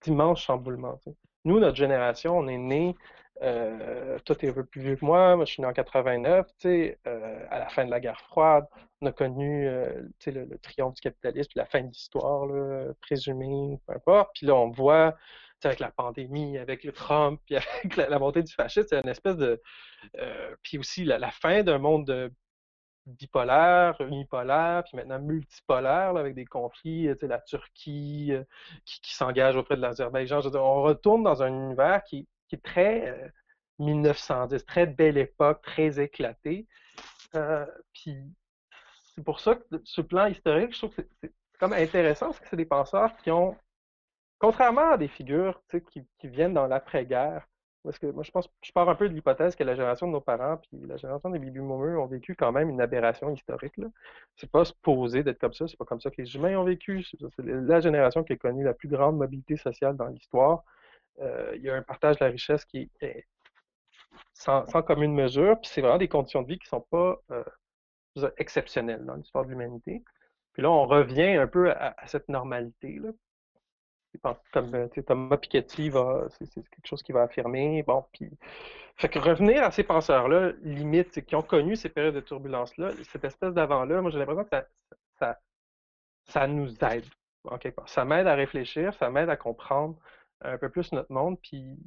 d'immense chamboulement. Nous, notre génération, on est né euh, toi, tu es un peu plus vieux que moi. Moi, je suis né en 89, tu sais, euh, à la fin de la guerre froide. On a connu euh, le, le, triomphe du capitalisme, puis la fin de l'histoire, présumée, peu importe. Puis là, on voit, avec la pandémie, avec le Trump, (laughs) puis avec la, montée du fascisme, c'est une espèce de... puis aussi la, fin d'un monde bipolaire, unipolaire, puis maintenant multipolaire, avec des conflits, la Turquie qui, qui s'engage auprès de l'Azerbaïdjan. On retourne dans un univers qui qui est très 1910, euh, très belle époque, très éclatée. Euh, puis c'est pour ça que ce plan historique, je trouve que c'est comme intéressant, parce que c'est des penseurs qui ont, contrairement à des figures qui, qui viennent dans l'après-guerre, parce que moi je pense, je pars un peu de l'hypothèse que la génération de nos parents puis la génération des baby boomers ont vécu quand même une aberration historique. C'est pas supposé d'être comme ça, c'est pas comme ça que les humains ont vécu. C'est la génération qui a connu la plus grande mobilité sociale dans l'histoire. Euh, il y a un partage de la richesse qui est sans, commune mesure, puis c'est vraiment des conditions de vie qui ne sont pas euh, exceptionnelles dans l'histoire de l'humanité. Puis là, on revient un peu à, cette normalité-là. Comme euh, Thomas Piketty, c'est quelque chose qu'il va affirmer. Bon, puis, fait que revenir à ces penseurs-là, limite, qui ont connu ces périodes de turbulence-là, cette espèce d'avant-là, moi j'ai l'impression que ça, ça, nous aide. Ça m'aide à réfléchir, ça m'aide à comprendre un peu plus notre monde. Puis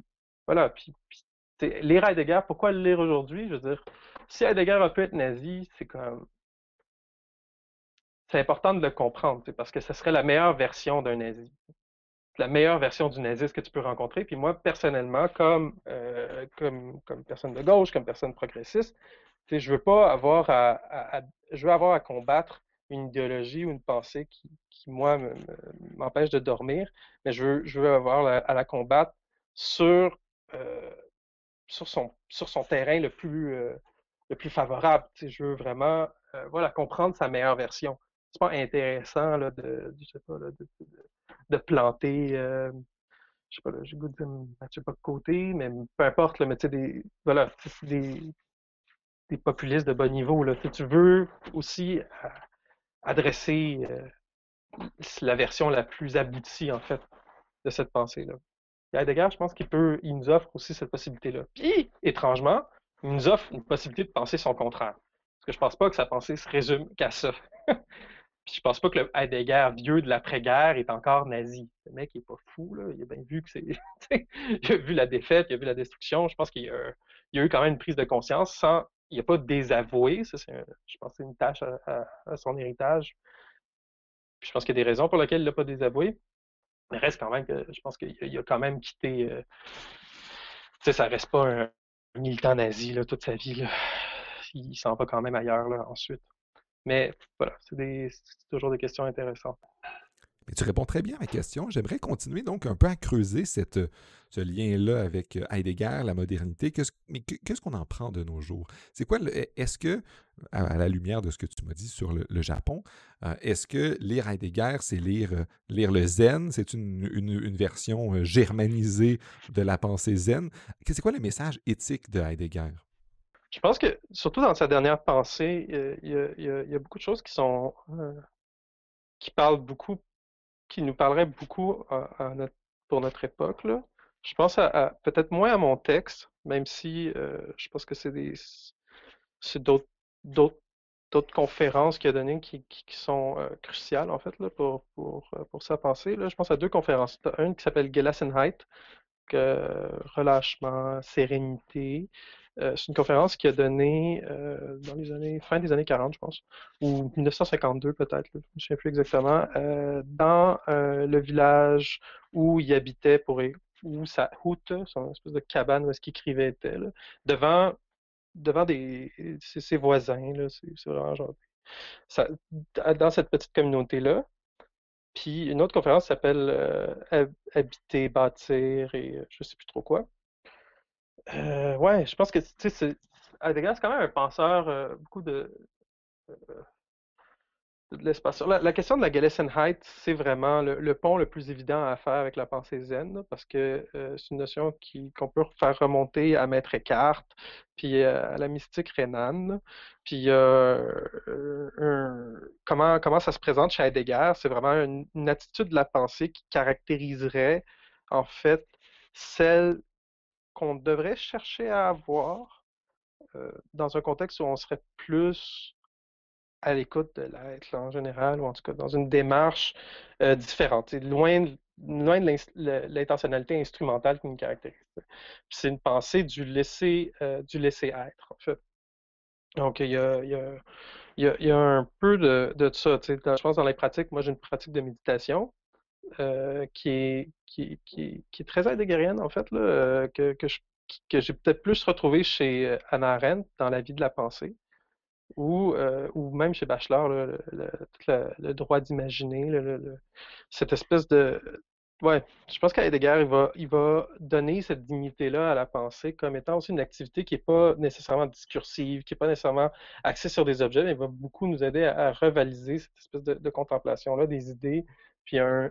voilà, puis, lire Heidegger, pourquoi le lire aujourd'hui? Je veux dire, si Heidegger a pu être nazi, c'est comme. C'est important de le comprendre, parce que ce serait la meilleure version d'un nazi. La meilleure version du nazisme que tu peux rencontrer. Puis moi, personnellement, comme, euh, comme, comme personne de gauche, comme personne progressiste, je veux pas avoir à, je veux avoir à combattre une idéologie ou une pensée qui, qui moi, m'empêche de dormir, mais je veux, je veux avoir à la combattre sur, euh, sur, son, sur son terrain le plus, euh, le plus favorable. je veux vraiment euh, voilà, comprendre sa meilleure version. C'est pas intéressant là, de, je sais pas, de, de, planter, je sais pas, j'ai goût de Mathieu pas de côté, mais peu importe, là, mais des, voilà, des, des populistes de bas niveau. Là. Tu veux aussi adresser euh, la version la plus aboutie, en fait, de cette pensée-là. Heidegger, je pense qu'il peut, il nous offre aussi cette possibilité-là. Puis, étrangement, il nous offre une possibilité de penser son contraire. Parce que je pense pas que sa pensée se résume qu'à ça. (laughs) Puis je pense pas que le Heidegger vieux de l'après-guerre est encore nazi. Le mec il est pas fou, là. Il a bien vu que c'est. (laughs) il a vu la défaite, il a vu la destruction. Je pense qu'il y a, a, eu quand même une prise de conscience sans il n'a pas désavoué. Ça, je pense que c'est une tâche à, son héritage. je pense qu'il y a des raisons pour lesquelles il ne l'a pas désavoué. Mais reste quand même que je pense qu'il a quand même quitté. Euh, tu sais, ça reste pas un, militant nazi toute sa vie. Il s'en va quand même ailleurs ensuite. Mais voilà, c'est toujours des questions intéressantes. Mais tu réponds très bien à ma question. J'aimerais continuer donc un peu à creuser cette, ce lien-là avec euh, Heidegger, la modernité. Mais qu'est-ce qu'on en prend de nos jours? C'est quoi, est-ce que, à, la lumière de ce que tu m'as dit sur le, Japon, euh, est-ce que lire Heidegger, c'est lire, euh, le zen? C'est une, une, version germanisée de la pensée zen? C'est quoi le message éthique de Heidegger? Je pense que, surtout dans sa dernière pensée, il y, a, beaucoup de choses qui sont. qui parlent beaucoup qui nous parlerait beaucoup pour notre époque. Je pense à, peut-être moins à mon texte, même si euh, je pense que c'est d'autres conférences qu'il a données qui, sont euh, cruciales en fait pour, pour, euh, pour sa pensée. Je pense à deux conférences. Une qui s'appelle Gelassenheit, que relâchement, sérénité, c'est une conférence qui a donné euh, dans les années fin des années 40, je pense, ou 1952 peut-être, je ne me souviens plus exactement, euh, dans le village où il habitait pour où sa houte, son espèce de cabane où est-ce qu'il écrivait était, devant devant des ses, voisins, c'est vraiment genre, dans cette petite communauté-là. Puis une autre conférence s'appelle Habiter, bâtir et je sais plus trop quoi. Euh, ouais, je pense que sais, Heidegger, c'est quand même un penseur, euh, beaucoup de, euh, l'espace. La, question de la Gelassenheit, c'est vraiment le, pont le plus évident à faire avec la pensée zen, parce que c'est une notion qui, qu'on peut faire remonter à Maître Eckhart, puis à la mystique rhénane. Puis comment, comment ça se présente chez Heidegger, c'est vraiment une, une attitude de la pensée qui caractériserait en fait celle qu'on devrait chercher à avoir euh, dans un contexte où on serait plus à l'écoute de l'être en général, ou en tout cas dans une démarche euh, différente, loin, de l'intentionnalité instrumentale qui nous caractérise. C'est une pensée du laisser, euh, du laisser être. Donc, il y a, un peu de, de ça. je pense dans les pratiques, moi j'ai une pratique de méditation euh, qui, est, très heideggerienne, en fait, là, euh, que, j'ai peut-être plus retrouvé chez euh, Anna Arendt dans La vie de la pensée, ou, même chez Bachelor, le, droit d'imaginer, cette espèce de... Ouais, je pense qu'Heidegger, il va, il va donner cette dignité-là à la pensée comme étant aussi une activité qui n'est pas nécessairement discursive, qui n'est pas nécessairement axée sur des objets, mais va beaucoup nous aider à, revaliser cette espèce de contemplation-là des idées, puis un,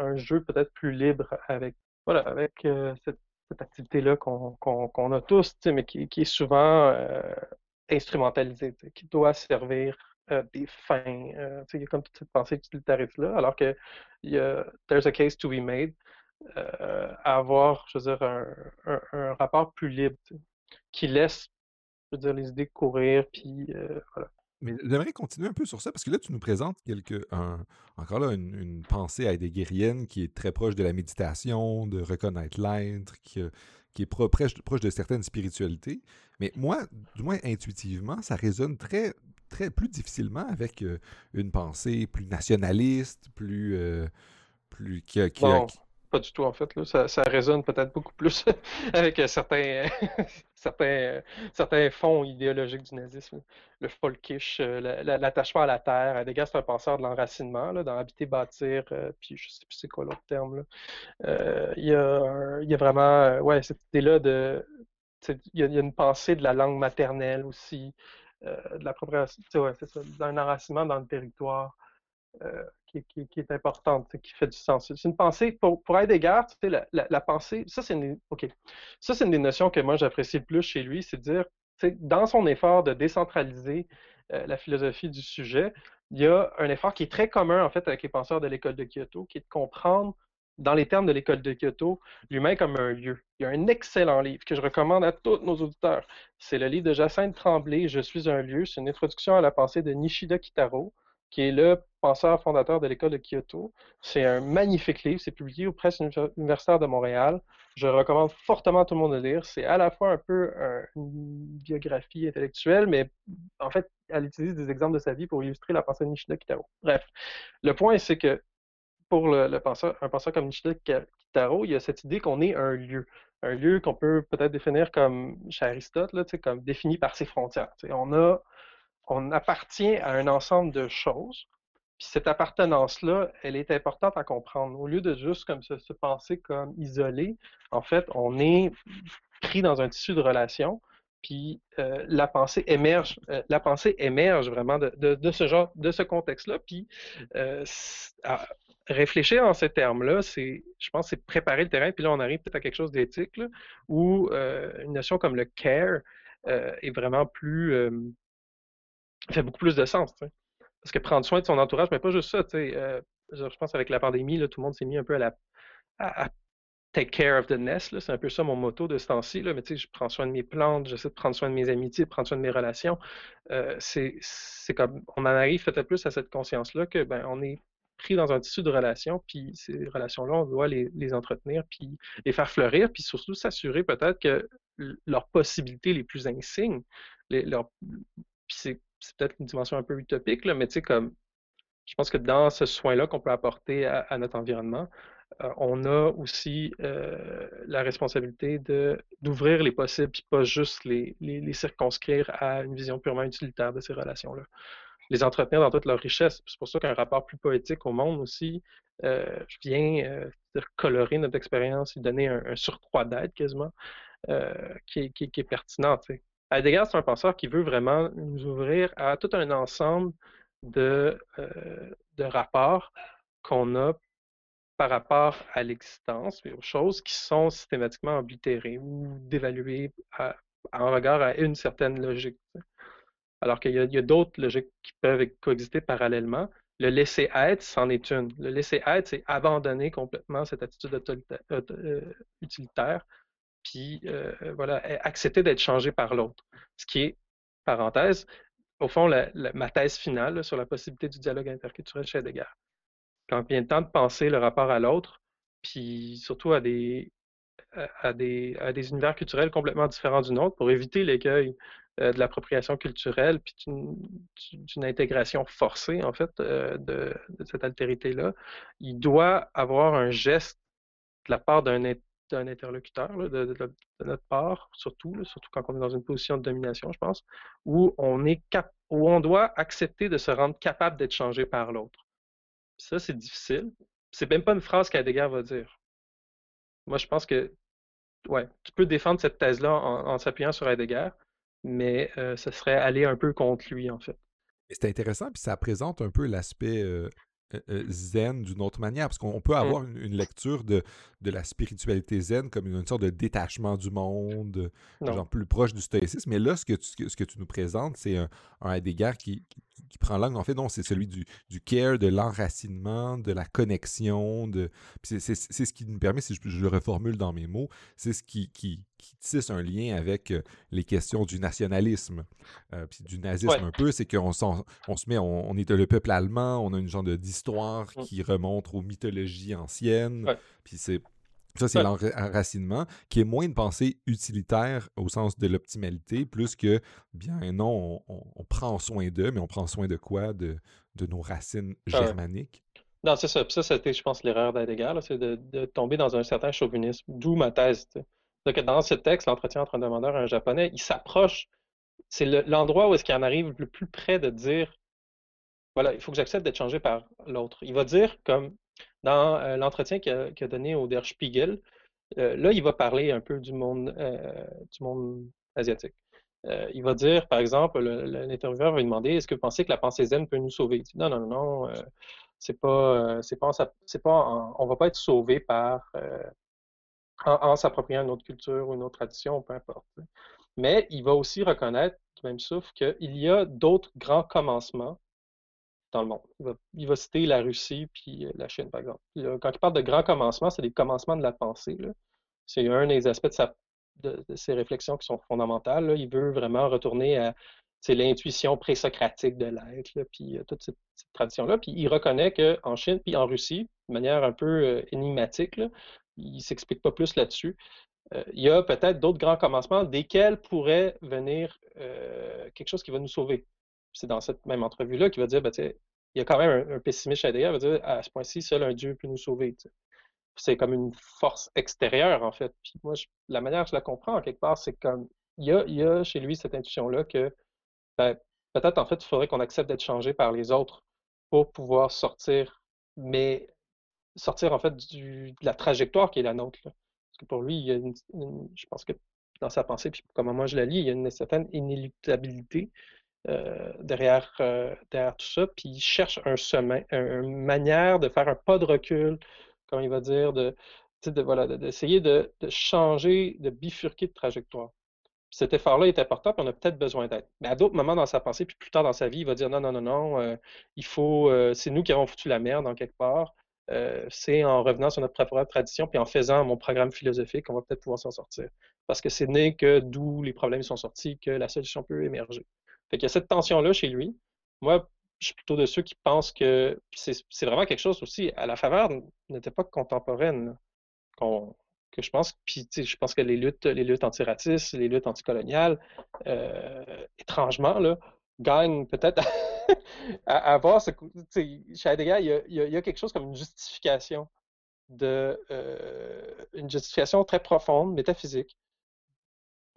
un jeu peut-être plus libre avec, voilà, avec euh, cette, cette activité-là qu'on a tous, mais qui, qui, est souvent euh, instrumentalisée, qui doit servir euh, des fins. il y a comme toute cette pensée utilitariste-là, alors que y a There's a case to be made à avoir, je veux dire, un, un, un rapport plus libre, qui laisse, je veux dire, les idées courir, puis voilà. Mais j'aimerais continuer un peu sur ça, parce que là, tu nous présentes quelque, encore là une, pensée heideggerienne qui est très proche de la méditation, de reconnaître l'être, qui, qui, est proche, proche de certaines spiritualités. Mais moi, du moins intuitivement, ça résonne très, très plus difficilement avec euh, une pensée plus nationaliste, plus... Euh, plus qui, qui, pas du tout, en fait. Là. Ça, ça résonne peut-être beaucoup plus (laughs) avec euh, certains, (laughs) certains, euh, certains fonds idéologiques du nazisme. Le folkish, euh, l'attachement à la terre. Heidegger, c'est un penseur de l'enracinement, dans habiter, bâtir, puis je sais plus c'est quoi l'autre terme. Il, y a, y a vraiment, ouais, cette idée-là de. Il y, a, une pensée de la langue maternelle aussi, de l'appropriation, ouais, d'un enracinement dans le territoire. Euh, qui, est importante, qui fait du sens. C'est une pensée, pour, pour Heidegger, la, la, pensée, ça c'est une, une des notions que moi j'apprécie le plus chez lui, c'est de dire, dans son effort de décentraliser euh, la philosophie du sujet, il y a un effort qui est très commun en fait avec les penseurs de l'école de Kyoto, qui est de comprendre dans les termes de l'école de Kyoto, l'humain comme un lieu. Il y a un excellent livre que je recommande à tous nos auditeurs. C'est le livre de Jacinthe Tremblay, Je suis un lieu. C'est une introduction à la pensée de Nishida Kitaro qui est le penseur fondateur de l'école de Kyoto. C'est un magnifique livre, c'est publié au Presse universitaire de Montréal. Je recommande fortement à tout le monde de lire. C'est à la fois un peu une biographie intellectuelle, mais en fait, elle utilise des exemples de sa vie pour illustrer la pensée de Nishida Kitaro. Bref, le point, c'est que pour le, penseur, un penseur comme Nishida Kitaro, il y a cette idée qu'on est un lieu. Un lieu qu'on peut peut-être définir comme, chez Aristote, là, comme défini par ses frontières. on a on appartient à un ensemble de choses Puis cette appartenance-là, elle est importante à comprendre. Au lieu de juste comme se, penser comme isolé, en fait, on est pris dans un tissu de relation. Puis euh, la pensée émerge, euh, la pensée émerge vraiment de, ce genre, de ce contexte-là. Puis euh, réfléchir en ces termes-là, c'est, je pense, c'est préparer le terrain. Puis là, on arrive peut-être à quelque chose d'éthique, où une notion comme le care est vraiment plus, fait beaucoup plus de sens. Parce que prendre soin de son entourage, mais pas juste ça, tu sais. Euh, je pense avec la pandémie, tout le monde s'est mis un peu à la take care of the nest. C'est un peu ça mon motto de ce temps-ci. Mais tu sais, je prends soin de mes plantes, j'essaie de prendre soin de mes amitiés, de prendre soin de mes relations. Euh, c'est comme on en arrive peut-être plus à cette conscience-là que ben on est pris dans un tissu de relations, puis ces relations-là, on doit les, entretenir, puis les faire fleurir, puis surtout s'assurer peut-être que leurs possibilités les plus insignes, les, leur, puis c'est c'est peut-être une dimension un peu utopique, mais tu sais, comme je pense que dans ce soin-là qu'on peut apporter à, notre environnement, euh, on a aussi euh, la responsabilité de, d'ouvrir les possibles, puis pas juste les, les, circonscrire à une vision purement utilitaire de ces relations-là. Les entretenir dans toute leur richesse. C'est pour ça qu'un rapport plus poétique au monde aussi euh, vient colorer notre expérience et donner un, surcroît d'aide quasiment, qui est, qui, est pertinent. Heidegger, c'est un penseur qui veut vraiment nous ouvrir à tout un ensemble de, euh, de rapports qu'on a par rapport à l'existence et aux choses qui sont systématiquement oblitérées ou dévaluées en regard à une certaine logique. Alors qu'il y a, d'autres logiques qui peuvent coexister parallèlement. Le laisser-être, c'en est une. Le laisser-être, c'est abandonner complètement cette attitude euh, utilitaire puis euh, voilà, accepter d'être changé par l'autre. Ce qui est, parenthèse, au fond, ma thèse finale sur la possibilité du dialogue interculturel chez Heidegger. Quand vient le temps de penser le rapport à l'autre, puis surtout à des, à des, à des univers culturels complètement différents du nôtre, pour éviter l'écueil euh, de l'appropriation culturelle, puis d'une intégration forcée, en fait, euh, de, de, cette altérité-là, il doit avoir un geste de la part d'un d'un interlocuteur, de, notre part, surtout, surtout quand on est dans une position de domination, je pense, où on, est cap où on doit accepter de se rendre capable d'être changé par l'autre. Ça, c'est difficile. C'est même pas une phrase qu'Heidegger va dire. Moi, je pense que, ouais, tu peux défendre cette thèse-là en, s'appuyant sur Heidegger, mais euh, ce serait aller un peu contre lui, en fait. C'est intéressant, puis ça présente un peu l'aspect euh, zen d'une autre manière, parce qu'on peut mmh. avoir une, lecture de, de la spiritualité zen comme une, sorte de détachement du monde, genre plus proche du stoïcisme. Mais là, ce que tu, ce que tu nous présentes, c'est un, un Heidegger qui, qui, prend l'angle, en fait, non, c'est celui du, du care, de l'enracinement, de la connexion. De... C'est ce qui nous permet, si je, je, le reformule dans mes mots, c'est ce qui, qui, qui, tisse un lien avec euh, les questions du nationalisme, puis du nazisme un peu, c'est qu'on on se met, on, on, est le peuple allemand, on a une genre de histoire mmh. qui remonte aux mythologies anciennes. Puis c'est ça, c'est l'enracinement, qui est moins une pensée utilitaire au sens de l'optimalité, plus que, bien non, on, prend soin d'eux, mais on prend soin de quoi? De, de nos racines germaniques. Non, c'est ça. Puis ça, c'était, je pense, l'erreur d'Heidegger, c'est de, tomber dans un certain chauvinisme, d'où ma thèse. que dans ce texte, l'entretien entre un demandeur et un japonais, il s'approche, c'est l'endroit où est-ce qu'il en arrive le plus près de dire voilà, il faut que j'accepte d'être changé par l'autre. Il va dire, comme dans euh, l'entretien qu'il a, donné au Der Spiegel, euh, là, il va parler un peu du monde, euh, du monde asiatique. il va dire, par exemple, l'intervieweur va lui demander est-ce que vous pensez que la pensée zen peut nous sauver? Il dit non, non, non, c'est pas, c'est pas, on va pas être sauvé par en, s'appropriant une autre culture ou une autre tradition, peu importe. Mais il va aussi reconnaître, même souffle, qu'il y a d'autres grands commencements dans le monde. Il va, citer la Russie puis euh, la Chine, par exemple. quand il parle de grands commencements, c'est des commencements de la pensée. C'est un des aspects de, ses réflexions qui sont fondamentales. Il veut vraiment retourner à l'intuition présocratique de l'être, puis euh, toute cette, tradition-là. Puis il reconnaît qu'en Chine puis en Russie, de manière un peu euh, énigmatique, il ne s'explique pas plus là-dessus. il y a peut-être d'autres grands commencements desquels pourrait venir quelque chose qui va nous sauver c'est dans cette même entrevue-là qu'il va dire, ben, il y a quand même un, pessimiste chez il va dire, à ce point-ci, seul un Dieu peut nous sauver. C'est comme une force extérieure, en fait. Puis moi, la manière que je la comprends, en quelque part, c'est comme, il y a, chez lui cette intuition-là que ben, peut-être, en fait, il faudrait qu'on accepte d'être changé par les autres pour pouvoir sortir, mais sortir en fait du, de la trajectoire qui est la nôtre. Parce que pour lui, il y a une, je pense que dans sa pensée, puis comme moi je la lis, il y a une certaine inéluctabilité euh, derrière, euh, derrière tout ça, puis il cherche un chemin, une manière de faire un pas de recul, comme il va dire, de, voilà, d'essayer de, changer, de bifurquer de trajectoire. cet effort-là est important, puis on a peut-être besoin d'aide. Mais à d'autres moments dans sa pensée, puis plus tard dans sa vie, il va dire non, non, non, non, euh, il faut, c'est nous qui avons foutu la merde en quelque part. C'est en revenant sur notre propre tradition, puis en faisant mon programme philosophique, on va peut-être pouvoir s'en sortir. Parce que c'est né que d'où les problèmes sont sortis, que la solution peut émerger. Fait qu'il y a cette tension-là chez lui. Moi, je suis plutôt de ceux qui pensent que c'est vraiment quelque chose aussi à la faveur d'une époque contemporaine que je pense. Puis je pense que les luttes, les luttes antiracistes, les luttes anticoloniales, euh, étrangement, gagnent peut-être (laughs) à, avoir ce chez Heidegger, il y, a, quelque chose comme une justification de euh, une justification très profonde, métaphysique,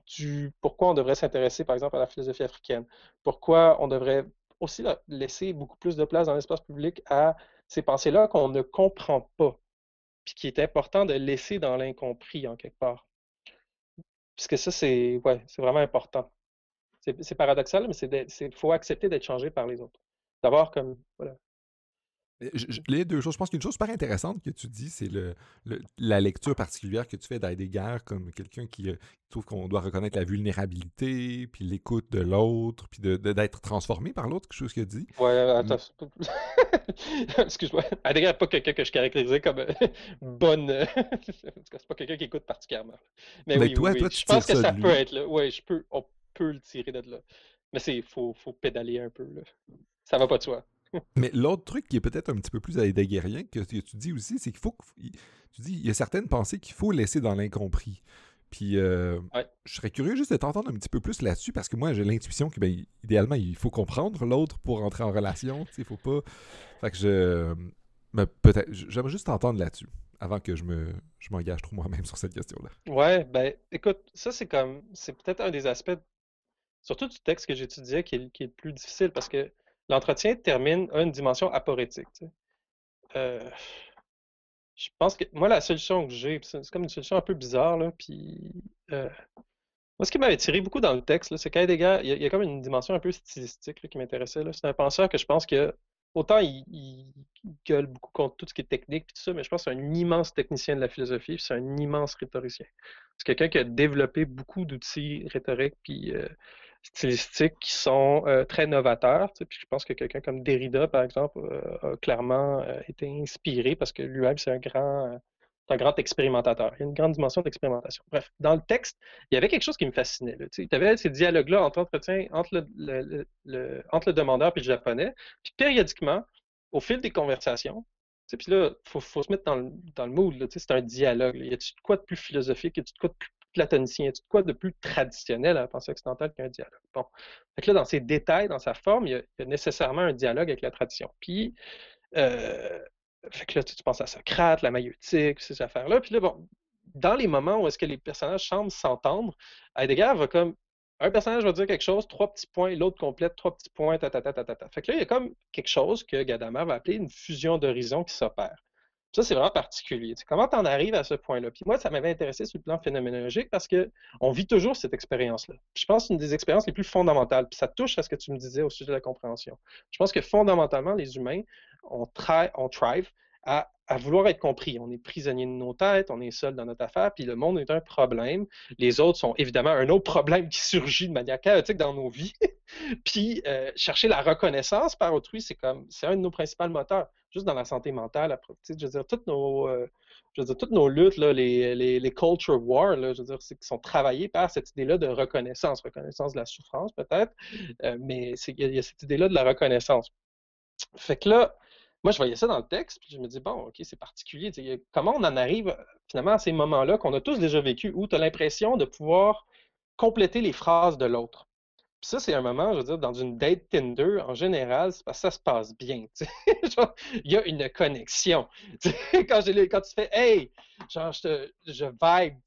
du pourquoi on devrait s'intéresser, par exemple, à la philosophie africaine, pourquoi on devrait aussi laisser beaucoup plus de place dans l'espace public à ces pensées-là qu'on ne comprend pas, puis qui est important de laisser dans l'incompris en quelque part? Puisque ça, c'est ouais, vraiment important. C'est paradoxal, mais il faut accepter d'être changé par les autres. D'avoir comme. Voilà. Les deux choses. Je pense qu'une chose super intéressante que tu dis, c'est le, la lecture particulière que tu fais d'Heidegger comme quelqu'un qui, euh, trouve qu'on doit reconnaître la vulnérabilité, puis l'écoute de l'autre, puis d'être de, d'être transformé par l'autre, quelque chose qu'il dit. Ouais, attends. (laughs) Excuse-moi. Heidegger n'est pas quelqu'un que je caractérisais comme euh, (laughs) bonne. (laughs) c'est pas quelqu'un qui écoute particulièrement. Mais, oui, toi, toi, je pense que ça peut être là. Oui, je peux peut le tirer de là. Mais c'est faut, faut pédaler un peu. Là. Ça va pas de soi. Mais l'autre truc qui est peut-être un petit peu plus heideggerien que, que tu dis aussi, c'est qu'il faut tu dis il y a certaines pensées qu'il faut laisser dans l'incompris. Puis euh, je serais curieux juste de t'entendre un petit peu plus là-dessus parce que moi j'ai l'intuition que ben, idéalement il faut comprendre l'autre pour entrer en relation. Il faut pas. Fait que je. Mais peut-être. J'aimerais juste t'entendre là-dessus avant que je me je m'engage trop moi-même (laughs) sur cette question-là. Ouais, ben écoute, ça c'est comme c'est peut-être un des aspects surtout du texte que j'étudiais, qui, qui, est le plus difficile parce que l'entretien termine à une dimension aporétique. Euh, je pense que moi, la solution que j'ai, c'est comme une solution un peu bizarre, là, puis euh, moi, ce qui m'avait tiré beaucoup dans le texte, c'est qu'Heidegger, il, y, a, comme une dimension un peu stylistique qui m'intéressait. C'est un penseur que je pense que autant il, gueule beaucoup contre tout ce qui est technique et tout ça, mais je pense que c'est un immense technicien de la philosophie, c'est un immense rhétoricien. C'est quelqu'un qui a développé beaucoup d'outils rhétoriques puis euh, stylistiques qui sont euh, très novateurs. Puis je pense que quelqu'un comme Derrida, par exemple, euh, a clairement été inspiré parce que lui-même, c'est un grand, un grand expérimentateur. Il y a une grande dimension d'expérimentation. Bref, dans le texte, il y avait quelque chose qui me fascinait. Tu avais ces dialogues-là entre entretien, entre le, entre le demandeur et le japonais. Puis périodiquement, au fil des conversations, puis là, il faut, faut, se mettre dans le, dans le mood. C'est un dialogue. Il y a de quoi de plus philosophique, il y a de quoi de plus platonicien, tu quoi de plus traditionnel à la pensée occidentale qu'un dialogue? Bon. Fait là, dans ses détails, dans sa forme, il y a, nécessairement un dialogue avec la tradition. Puis, euh, fait que là, tu, penses à Socrate, la maïeutique, ces affaires-là. Puis là, bon, dans les moments où est-ce que les personnages semblent s'entendre, Heidegger va comme un personnage va dire quelque chose, trois petits points, l'autre complète, trois petits points, ta, ta, ta, ta, Fait que là, il y a comme quelque chose que Gadamer va appeler une fusion d'horizons qui s'opère. Ça, c'est vraiment particulier. comment tu en arrives à ce point-là? Puis moi, ça m'avait intéressé sur le plan phénoménologique parce qu'on vit toujours cette expérience-là. Je pense que c'est une des expériences les plus fondamentales. Puis ça touche à ce que tu me disais au sujet de la compréhension. Je pense que fondamentalement, les humains, on, on thrive à, vouloir être compris. On est prisonnier de nos têtes, on est seul dans notre affaire, puis le monde est un problème. Les autres sont évidemment un autre problème qui surgit de manière chaotique dans nos vies. (laughs) puis euh, chercher la reconnaissance par autrui, c'est comme c'est un de nos principaux moteurs juste dans la santé mentale, je veux dire, toutes nos, euh, je veux dire, toutes nos luttes, là, les, les, culture wars, là, je veux dire, qui sont travaillées par cette idée-là de reconnaissance, reconnaissance de la souffrance peut-être, euh, mais il y, a cette idée-là de la reconnaissance. Fait que là, moi, je voyais ça dans le texte, puis je me dis, bon, OK, c'est particulier. Comment on en arrive finalement à ces moments-là qu'on a tous déjà vécu où tu as l'impression de pouvoir compléter les phrases de l'autre? Puis ça, c'est un moment, je veux dire, dans une date Tinder, en général, parce que ça se passe bien. (laughs) il y a une connexion. (laughs) quand, quand, tu fais Hey, genre, je, te, je vibe,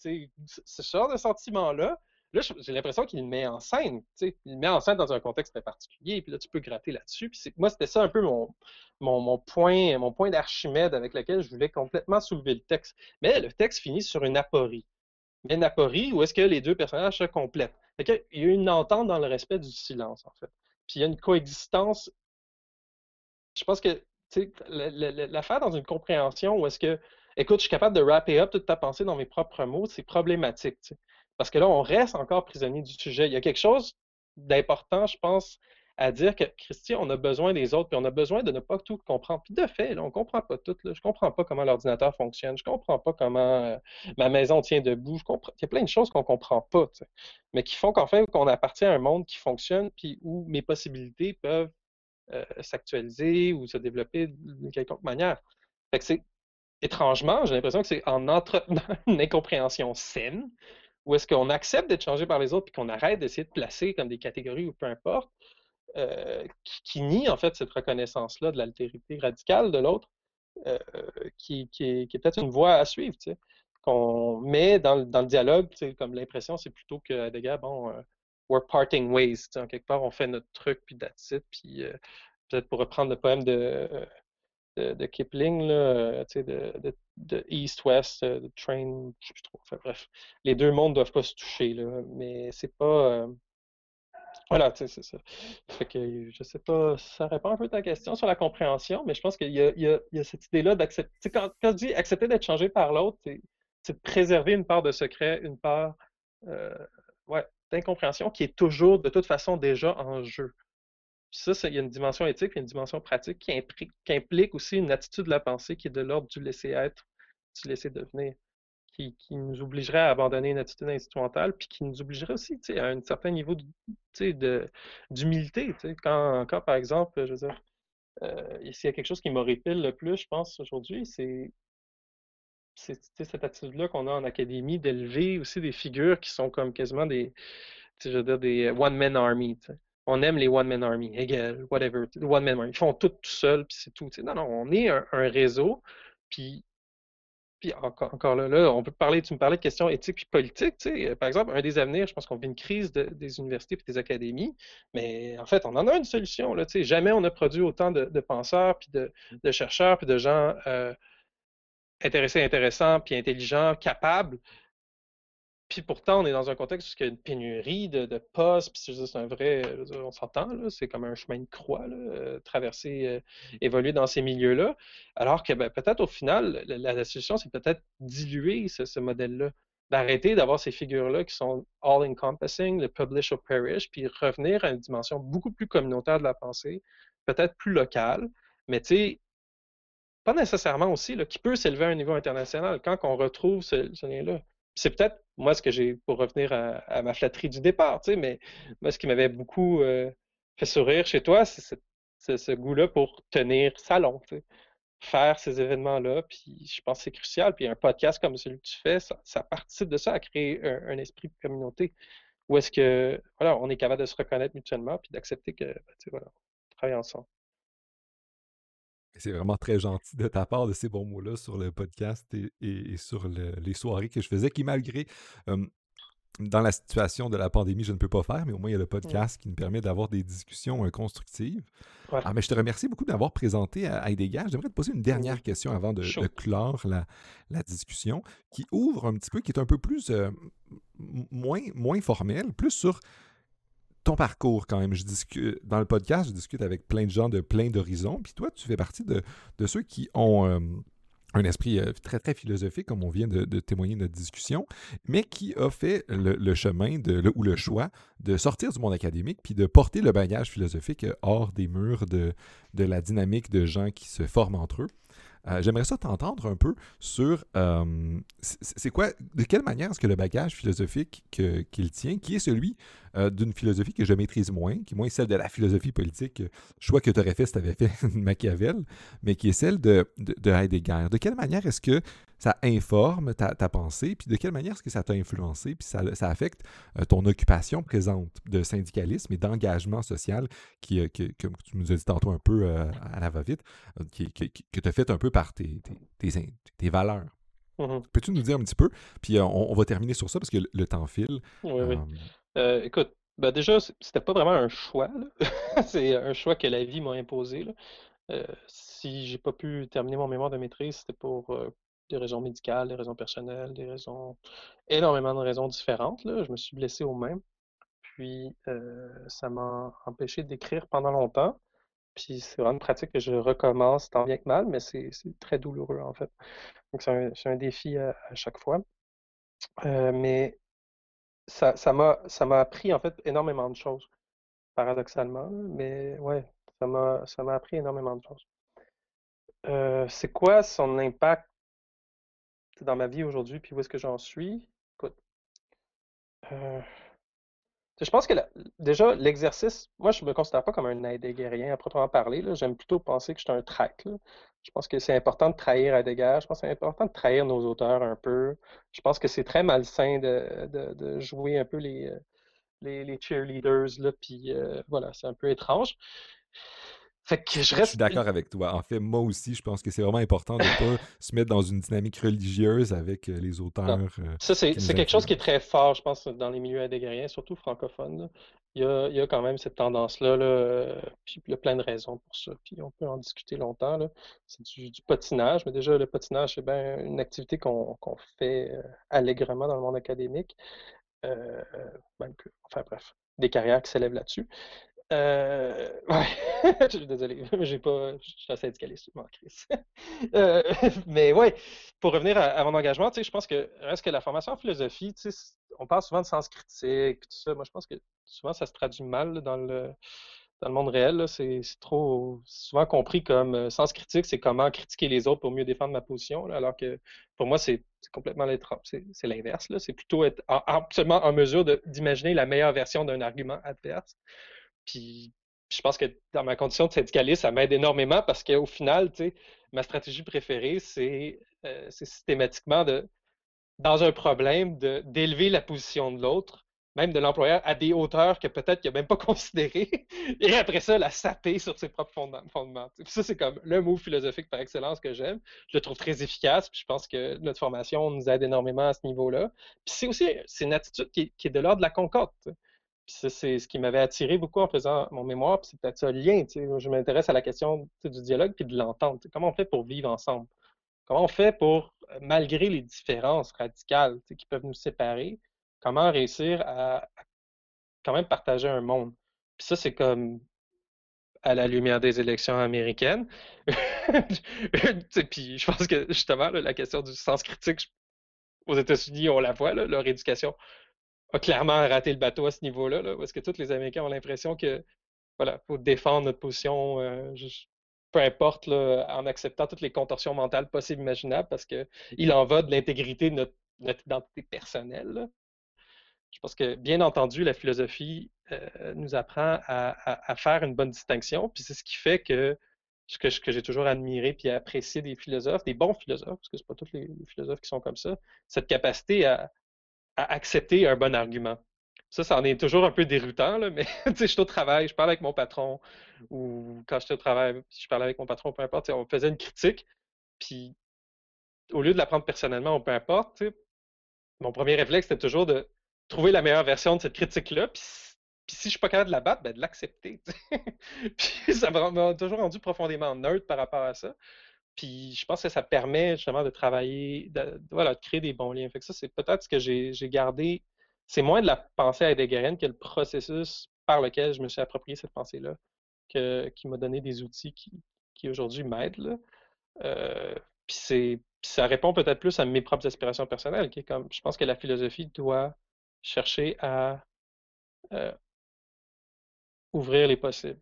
ce genre de sentiment-là, Là, j'ai l'impression qu'il le met en scène, tu sais. Il le met en scène dans un contexte très particulier, puis là, tu peux gratter là-dessus. Puis moi, c'était ça un peu mon, mon, point, mon point d'Archimède avec lequel je voulais complètement soulever le texte. Mais le texte finit sur une aporie. Mais une aporie où est-ce que les deux personnages se complètent. il y a une entente dans le respect du silence, en fait. Puis il y a une coexistence. Je pense que l'affaire dans une compréhension où est-ce que, écoute, je suis capable de wrapper up toute ta pensée dans mes propres mots, c'est problématique. Parce que là, on reste encore prisonnier du sujet. Il y a quelque chose d'important, je pense, à dire que, Christian, on a besoin des autres, puis on a besoin de ne pas tout comprendre. Puis de fait, on ne comprend pas tout. Là. Je ne comprends pas comment l'ordinateur fonctionne. Je ne comprends pas comment euh, ma maison tient debout. Il y a plein de choses qu'on ne comprend pas, mais qui font qu'en fait, qu'on appartient à un monde qui fonctionne, puis où mes possibilités peuvent euh, s'actualiser ou se développer d'une quelconque manière. Fait que c'est étrangement, j'ai l'impression que c'est en entretenant (laughs) une incompréhension saine, où est-ce qu'on accepte d'être changé par les autres, puis qu'on arrête d'essayer de placer comme des catégories ou peu importe, euh, qui, nie en fait cette reconnaissance-là de l'altérité radicale de l'autre, euh, qui, est, peut-être une voie à suivre, tu sais, qu'on met dans, le dialogue, tu sais, comme l'impression, c'est plutôt que, des gars, bon, euh, we're parting ways, tu sais, en quelque part, on fait notre truc, puis that's it, puis peut-être pour reprendre le poème de, de, Kipling, là, sais, de, de, East-West, de Train, je sais trop, enfin bref, les deux mondes doivent pas se toucher, là, mais c'est pas voilà, tu sais, c'est ça. Fait que je sais pas, ça répond un peu à ta question sur la compréhension, mais je pense qu'il y, a, cette idée-là d'accepter. Quand, quand dis accepter d'être changé par l'autre, c'est de préserver une part de secret, une part euh, ouais, d'incompréhension qui est toujours de toute façon déjà en jeu. Puis ça, il y a une dimension éthique et une dimension pratique qui implique, aussi une attitude de la pensée qui est de l'ordre du laisser être, du laisser devenir qui, nous obligerait à abandonner une attitude instrumentale, puis qui nous obligerait aussi à un certain niveau d'humilité. Quand, par exemple, je veux dire, euh, s'il y a quelque chose qui m'horripile le plus, je pense, aujourd'hui, c'est cette attitude-là qu'on a en académie d'élever aussi des figures qui sont comme quasiment des, je veux dire, des one-man army. On aime les one-man army, Hegel, whatever, one-man army. Ils font tout tout seuls, puis c'est tout. Non, non, on est un, réseau, puis puis encore, là, on peut parler, tu me parlais de questions éthiques et politiques. Tu sais, par exemple, un des avenirs, je pense qu'on vit une crise des universités et des académies, mais en fait, on en a une solution. Là, tu sais, jamais on a produit autant de, penseurs, puis de, chercheurs, puis de gens euh, intéressés, intéressants, puis intelligents, capables puis pourtant, on est dans un contexte où il y a une pénurie de, postes, puis c'est un vrai, on s'entend, c'est comme un chemin de croix, euh, traverser, euh, évoluer dans ces milieux-là. Alors que ben, peut-être au final, la, solution, c'est peut-être diluer ce, modèle-là, d'arrêter d'avoir ces figures-là qui sont all-encompassing, le publish or perish, puis revenir à une dimension beaucoup plus communautaire de la pensée, peut-être plus locale, mais tu sais, pas nécessairement aussi, là, qui peut s'élever à un niveau international quand on retrouve ce, ce lien-là c'est peut-être moi ce que j'ai, pour revenir à, ma flatterie du départ, tu sais, mais moi ce qui m'avait beaucoup euh, fait sourire chez toi, c'est ce goût-là pour tenir salon, tu sais, faire ces événements-là, puis je pense que c'est crucial. Puis un podcast comme celui que tu fais, ça, participe de ça, à créer un, esprit de communauté, où est-ce que, voilà, on est capable de se reconnaître mutuellement, puis d'accepter que, ben, tu sais, voilà, on travaille ensemble. C'est vraiment très gentil de ta part de ces bons mots-là sur le podcast et, sur les soirées que je faisais, qui malgré dans la situation de la pandémie, je ne peux pas faire, mais au moins il y a le podcast qui nous permet d'avoir des discussions euh, constructives. Ah, mais je te remercie beaucoup d'avoir présenté à Heidegger. J'aimerais te poser une dernière question avant de, clore la, discussion, qui ouvre un petit peu, qui est un peu plus euh, moins, moins formelle, plus sur ton parcours quand même. Je discute, dans le podcast, je discute avec plein de gens de plein d'horizons. Puis toi, tu fais partie de, ceux qui ont euh, un esprit euh, très, très philosophique, comme on vient de, témoigner de notre discussion, mais qui a fait le, chemin de, ou le choix de sortir du monde académique puis de porter le bagage philosophique hors des murs de, de la dynamique de gens qui se forment entre eux. Euh, j'aimerais ça t'entendre un peu sur euh, c'est quoi, de quelle manière est-ce que le bagage philosophique qu'il tient, qui est celui euh, d'une philosophie que je maîtrise moins, qui est moins celle de la philosophie politique, choix que tu aurais fait si tu fait (laughs) Machiavel, mais qui est celle de Heidegger. De quelle manière est-ce que ça informe ta, pensée, puis de quelle manière est-ce que ça t'a influencé, puis ça, affecte euh, ton occupation présente de syndicalisme et d'engagement social qui, euh, comme tu nous as dit tantôt un peu euh, à la va-vite, qui, que tu as fait un peu par tes, tes, valeurs. Mhm. Peux-tu nous dire un petit peu? Puis euh, on, on va terminer sur ça parce que le, le temps file. Oui, oui. Euh, Euh, écoute, ben déjà, c'était pas vraiment un choix, là. (laughs) C'est un choix que la vie m'a imposé, là. Euh, si j'ai pas pu terminer mon mémoire de maîtrise, c'était pour euh, des raisons médicales, des raisons personnelles, des raisons, énormément de raisons différentes, là. Je me suis blessé aux mains, puis euh, ça m'a empêché d'écrire pendant longtemps. Puis c'est vraiment une pratique que je recommence tant bien que mal, mais c'est très douloureux en fait. Donc c'est un, défi à, chaque fois. Euh, mais ça, m'a, ça appris en fait énormément de choses, paradoxalement. Mais ouais, ça m'a, ça m'a appris énormément de choses. Euh, c'est quoi son impact dans ma vie aujourd'hui, puis où est-ce que j'en suis? Euh, je pense que déjà l'exercice, moi je me considère pas comme un Heideggerien à proprement parler. J'aime plutôt penser que je suis un traître. Je pense que c'est important de trahir Heidegger, je pense que c'est important de trahir nos auteurs un peu. Je pense que c'est très malsain de, de, jouer un peu les, euh, les, les cheerleaders, là, puis euh, voilà, c'est un peu étrange. Fait que je Je suis d'accord avec toi. En fait, moi aussi, je pense que c'est vraiment important de ne pas (laughs) se mettre dans une dynamique religieuse avec euh, les auteurs euh, Ça, c'est quelque chose qui est très fort, je pense, dans les milieux heideggeriens, surtout francophones. là. Il y a, il y a quand même cette tendance-là, là, euh, puis il y a plein de raisons pour ça, puis on peut en discuter longtemps, là. C'est du, du patinage, mais déjà, le patinage, c'est bien une activité qu'on qu'on fait allègrement dans le monde académique, euh, même que, enfin bref, des carrières qui s'élèvent là-dessus. Euh, ouais, (laughs) je suis désolé, (laughs) j'ai pas, je suis un syndicaliste, je. Euh, mais ouais, pour revenir à, mon engagement, tu sais, je pense que reste que la formation en philosophie, tu sais, on parle souvent de sens critique, tout ça. Moi, je pense que souvent ça se traduit mal dans le dans le monde réel. C'est trop souvent compris comme euh, sens critique, c'est comment critiquer les autres pour mieux défendre ma position, alors que pour moi, c'est complètement c'est l'inverse. C'est plutôt être en- en- absolument en mesure d'imaginer la meilleure version d'un argument adverse. Puis je pense que dans ma condition de syndicaliste, ça m'aide énormément parce qu'au final, tu sais, ma stratégie préférée, c'est euh, systématiquement de, dans un problème, d'élever la position de l'autre, même de l'employeur, à des hauteurs que peut-être qu'il n'a même pas (laughs) considérées, et après ça, la saper sur ses propres fondements. Puis ça, c'est comme le mot philosophique par excellence que j'aime. Je le trouve très efficace, puis je pense que notre formation nous aide énormément à ce niveau-là. Puis c'est aussi c'est une attitude qui, est- de l'ordre de la concorde. Puis ça, c'est ce qui m'avait attiré beaucoup en faisant mon mémoire, puis c'est peut-être ça le lien. Je m'intéresse à la question du dialogue puis de l'entente. Comment on fait pour vivre ensemble? Comment on fait pour, euh, malgré les différences radicales qui peuvent nous séparer, comment réussir à, quand même partager un monde? Puis ça, c'est comme à la lumière des élections américaines. (laughs) Puis je pense que justement, la question du sens critique, aux États-Unis, on la voit, là, leur éducation a clairement raté le bateau à ce niveau-là, là, parce que tous les Américains ont l'impression que voilà, faut défendre notre position, euh, peu importe, en acceptant toutes les contorsions mentales possibles et imaginables, parce que il en va de l'intégrité de notre, identité personnelle. Je pense que, bien entendu, la philosophie euh, nous apprend à, faire une bonne distinction, puis c'est ce qui fait que ce que, j'ai toujours admiré puis apprécié des philosophes, des bons philosophes, parce que c'est pas tous les philosophes qui sont comme ça, cette capacité à, à accepter un bon argument. Ça, ça en est toujours un peu déroutant, là, mais (laughs) tu sais, je suis au travail, je parle avec mon patron, ou quand j'étais au travail, je parlais avec mon patron, peu importe, on faisait une critique, puis au lieu de la prendre personnellement peu importe, mon premier réflexe, c'était toujours de trouver la meilleure version de cette critique-là, puis, puis si je suis pas capable de la battre, ben de l'accepter. (laughs) Puis ça m'a toujours rendu profondément neutre par rapport à ça. Puis je pense que ça permet justement de travailler, de, voilà, de créer des bons liens. Fait que ça, c'est peut-être ce que j'ai gardé. C'est moins de la pensée heideggerienne que le processus par lequel je me suis approprié cette pensée-là, qui m'a donné des outils qui, aujourd'hui m'aident. Euh, puis c'est, ça répond peut-être plus à mes propres aspirations personnelles, qui est comme, je pense que la philosophie doit chercher à euh, ouvrir les possibles,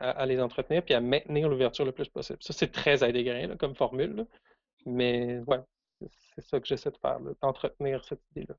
à, à les entretenir, puis à maintenir l'ouverture le plus possible. Ça, c'est très heideggerien là, comme formule, là. mais ouais, c'est ça que j'essaie de faire, d'entretenir cette idée-là.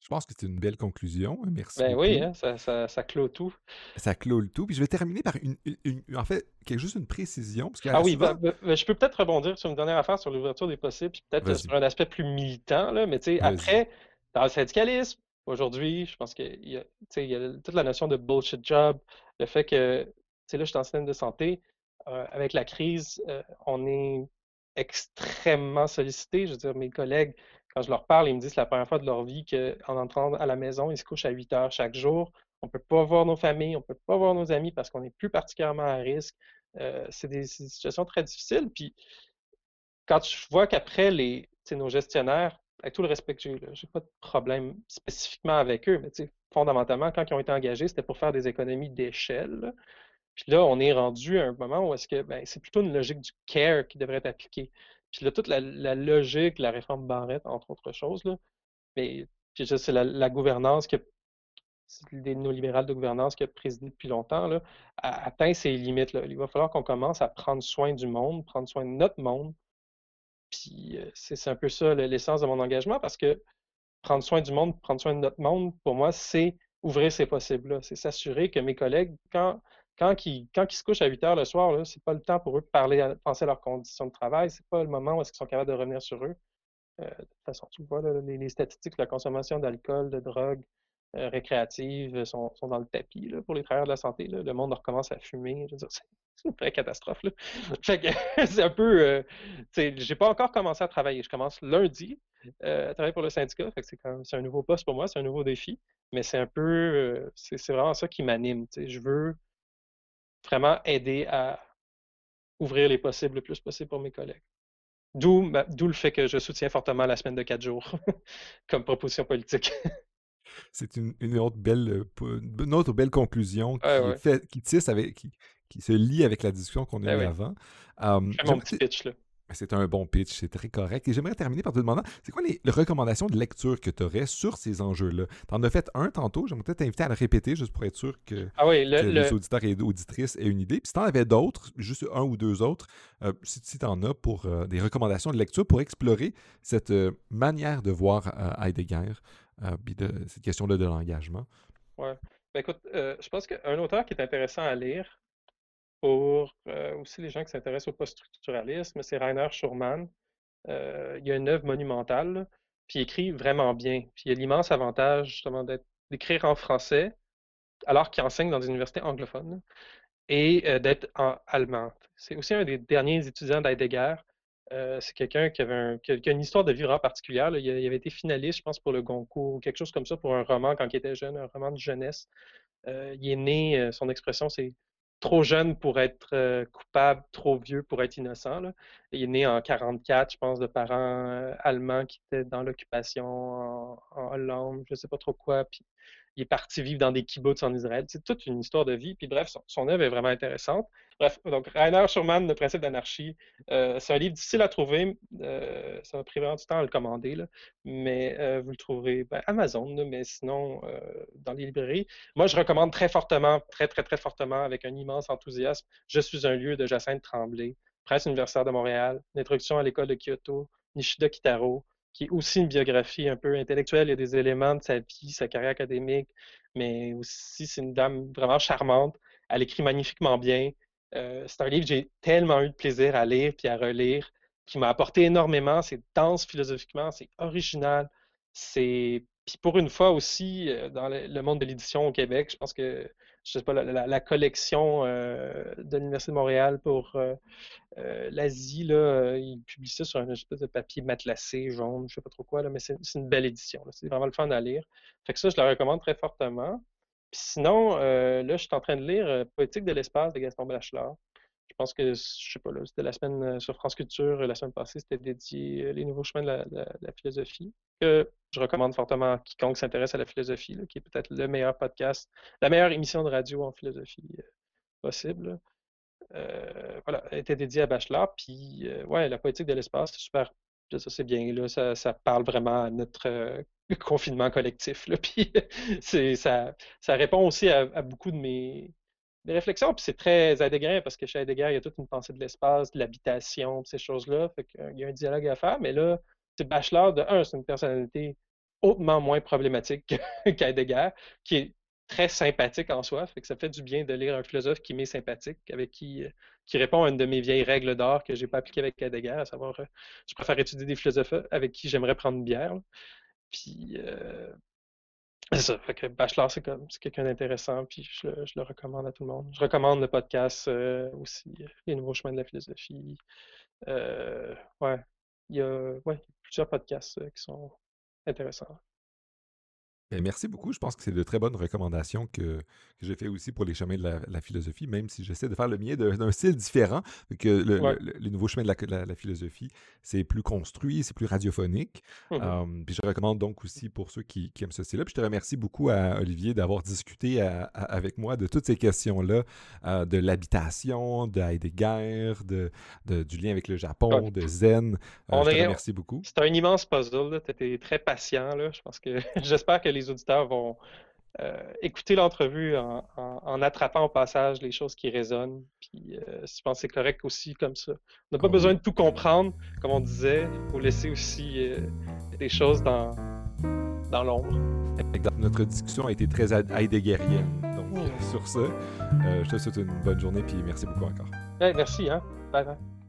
Je pense que c'est une belle conclusion. Merci Ben oui, hein, ça, ça, ça clôt tout. Ça clôt le tout. Puis je vais terminer par une, une- une- en fait, quelque, juste une précision. Parce Ah oui, souvent... ben, ben, ben, je peux peut-être rebondir sur une dernière affaire sur l'ouverture des possibles, puis peut-être euh, sur un aspect plus militant, là, mais tu sais, après, dans le syndicalisme, aujourd'hui, je pense qu'il y y a toute la notion de bullshit job, le fait que, tu sais, là, je suis en système de santé, euh, avec la crise, euh, on est extrêmement sollicité. Je veux dire, mes collègues, quand je leur parle, ils me disent que c'est la première fois de leur vie qu'en entrant à la maison, ils se couchent à 8 heures chaque jour. On ne peut pas voir nos familles, on ne peut pas voir nos amis parce qu'on est plus particulièrement à risque. Euh, c'est des, situations très difficiles. Puis quand je vois qu'après, les, nos gestionnaires, avec tout le respect que j'ai, je n'ai pas de problème spécifiquement avec eux, mais fondamentalement, quand ils ont été engagés, c'était pour faire des économies d'échelle. Puis là, on est rendu à un moment où est-ce que ben, c'est plutôt une logique du care qui devrait être appliquée. Puis là, toute la, logique, la réforme Barrette, entre autres choses, là, mais c'est la, gouvernance que des néolibérales de gouvernance qui a présidé depuis longtemps, là, atteint ses limites. Il va falloir qu'on commence à prendre soin du monde, prendre soin de notre monde. Puis euh, c'est un peu ça l'essence de mon engagement parce que prendre soin du monde, prendre soin de notre monde, pour moi, c'est ouvrir ces possibles-là. C'est s'assurer que mes collègues, quand quand ils, se couchent à 8 heures le soir, ce n'est pas le temps pour eux de parler, penser à leurs conditions de travail. Ce n'est pas le moment où est-ce qu'ils sont capables de revenir sur eux. Euh, de toute façon, tu vois, les, statistiques de la consommation d'alcool, de drogue euh, récréative sont, dans le tapis pour les travailleurs de la santé. Le monde recommence à fumer. (laughs) C'est une vraie catastrophe. (laughs) (laughs) c'est un peu. Euh, j'ai pas encore commencé à travailler. Je commence lundi à travailler pour le syndicat. c'est, un nouveau poste pour moi, c'est un nouveau défi. Mais c'est un peu. c'est, vraiment ça qui m'anime. Je veux vraiment aider à ouvrir les possibles le plus possible pour mes collègues. D'où, le fait que je soutiens fortement la semaine de quatre jours comme proposition politique. C'est une, autre belle, euh, une autre belle conclusion qui, tisse avec, qui, se lie avec la discussion qu'on a eue avant. Um, mon petit pitch, là. C'est un bon pitch, c'est très correct. Et j'aimerais terminer par te demander, c'est quoi les, recommandations de lecture que tu aurais sur ces enjeux-là? Tu en as fait un tantôt, j'aimerais peut-être t'inviter à le répéter juste pour être sûr que, ah les auditeurs et auditrices aient une idée. Puis si tu en avais d'autres, juste un ou deux autres, euh, si, tu en as pour euh, des recommandations de lecture pour explorer cette euh, manière de voir Heidegger, puis de, cette question-là de l'engagement. Ouais. Ben écoute, je pense qu'un auteur qui est intéressant à lire, pour euh, aussi les gens qui s'intéressent au post-structuralisme, c'est Rainer Schurman. Euh, il a une œuvre monumentale, puis il écrit vraiment bien. Puis il a l'immense avantage justement d'écrire en français, alors qu'il enseigne dans des universités anglophones, et euh, d'être en allemand. C'est aussi un des derniers étudiants d'Heidegger. C'est quelqu'un qui, avait une histoire de vie vraiment particulière. Il, avait été finaliste, je pense, pour le Goncourt, ou quelque chose comme ça, pour un roman quand il était jeune, un roman de jeunesse. il est né, son expression, c'est trop jeune pour être euh, coupable, trop vieux pour être innocent. Il est né en 44, je pense, de parents euh, allemands qui étaient dans l'occupation en, Hollande, je ne sais pas trop quoi. Il est parti vivre dans des kibbutz en Israël. C'est toute une histoire de vie. Puis bref, son, œuvre est vraiment intéressante. Bref, donc Rainer Schurman, Le principe d'anarchie, euh, c'est un livre difficile à trouver. Euh, ça m'a pris vraiment du temps à le commander, mais euh, vous le trouverez ben, Amazon, mais sinon dans les librairies. Moi, je recommande très fortement, très, très, très fortement, avec un immense enthousiasme, Je suis un lieu de Jacinthe Tremblay, presse universitaire de Montréal, une introduction à l'école de Kyoto, Nishida Kitaro, qui est aussi une biographie un peu intellectuelle. Il y a des éléments de sa vie, sa carrière académique, mais aussi c'est une dame vraiment charmante. Elle écrit magnifiquement bien. Euh, c'est un livre que j'ai tellement eu de plaisir à lire puis à relire, qui m'a apporté énormément. C'est dense philosophiquement, c'est original. C'est puis pour une fois aussi, euh, dans le monde de l'édition au Québec, je pense que je sais pas, la, collection euh, de l'Université de Montréal pour euh, euh, l'Asie, là, ils publient ça sur un espèce de papier matelassé, jaune, je sais pas trop quoi, là, mais c'est une belle édition. C'est vraiment le fun à lire. Fait que ça, je la recommande très fortement. Puis sinon, là, je suis en train de lire Poétique de l'espace de Gaston Bachelard. Je pense que, je sais pas, là, c'était la semaine sur France Culture, la semaine passée, c'était dédié les nouveaux chemins de la philosophie que je recommande fortement à quiconque s'intéresse à la philosophie, qui est peut-être le meilleur podcast, la meilleure émission de radio en philosophie euh, possible. Euh, voilà, elle était dédiée à Bachelor. Puis, euh, ouais, la poétique de l'espace, c'est super. Ça, c'est bien. Là, ça, parle vraiment à notre (laughs) confinement collectif. (laughs) Puis, ça répond aussi à, beaucoup de mes, réflexions. Puis, c'est très Heidegger, parce que chez Heidegger, il y a toute une pensée de l'espace, de l'habitation, ces choses-là. Fait qu'il y a un dialogue à faire. Mais là, c'est Bachelor, de un, c'est une personnalité hautement moins problématique qu'Heidegger, (laughs) qui est très sympathique en soi, fait que ça fait du bien de lire un philosophe qui m'est sympathique, avec qui, euh, qui répond à une de mes vieilles règles d'or que j'ai pas appliquées avec Heidegger, à savoir, euh, je préfère étudier des philosophes avec qui j'aimerais prendre une bière. Puis, euh, c'est ça, fait que Bachelor, c'est comme, c'est quelqu'un d'intéressant, puis je le, recommande à tout le monde. Je recommande le podcast aussi, Les Nouveaux Chemins de la philosophie, ouais, il y a ouais, plusieurs podcasts qui sont intéressants. Ben, merci beaucoup. Je pense que c'est de très bonnes recommandations que, que j'ai fait aussi pour les chemins de la, philosophie, même si j'essaie de faire le mien d'un style différent. Que le, les nouveaux chemins de la, philosophie, c'est plus construit, c'est plus radiophonique. Mmh puis je recommande donc aussi pour ceux qui, aiment ce style-là. Puis je te remercie beaucoup à Olivier d'avoir discuté avec moi de toutes ces questions-là, euh, de l'habitation, de Heidegger, de, du lien avec le Japon, de Zen. Euh, je te remercie beaucoup. C'est un immense puzzle. Tu étais très patient. Là. Je pense que (laughs) j'espère que les les auditeurs vont euh, écouter l'entrevue en, attrapant au passage les choses qui résonnent. Puis euh, je pense que c'est correct aussi comme ça. On n'a pas besoin de tout comprendre, comme on disait. Il faut laisser aussi euh, des choses dans, dans l'ombre. Notre discussion a été très heideggerienne. Donc, sur ça, je te souhaite une bonne journée puis merci beaucoup encore. merci. Hein? Bye bye.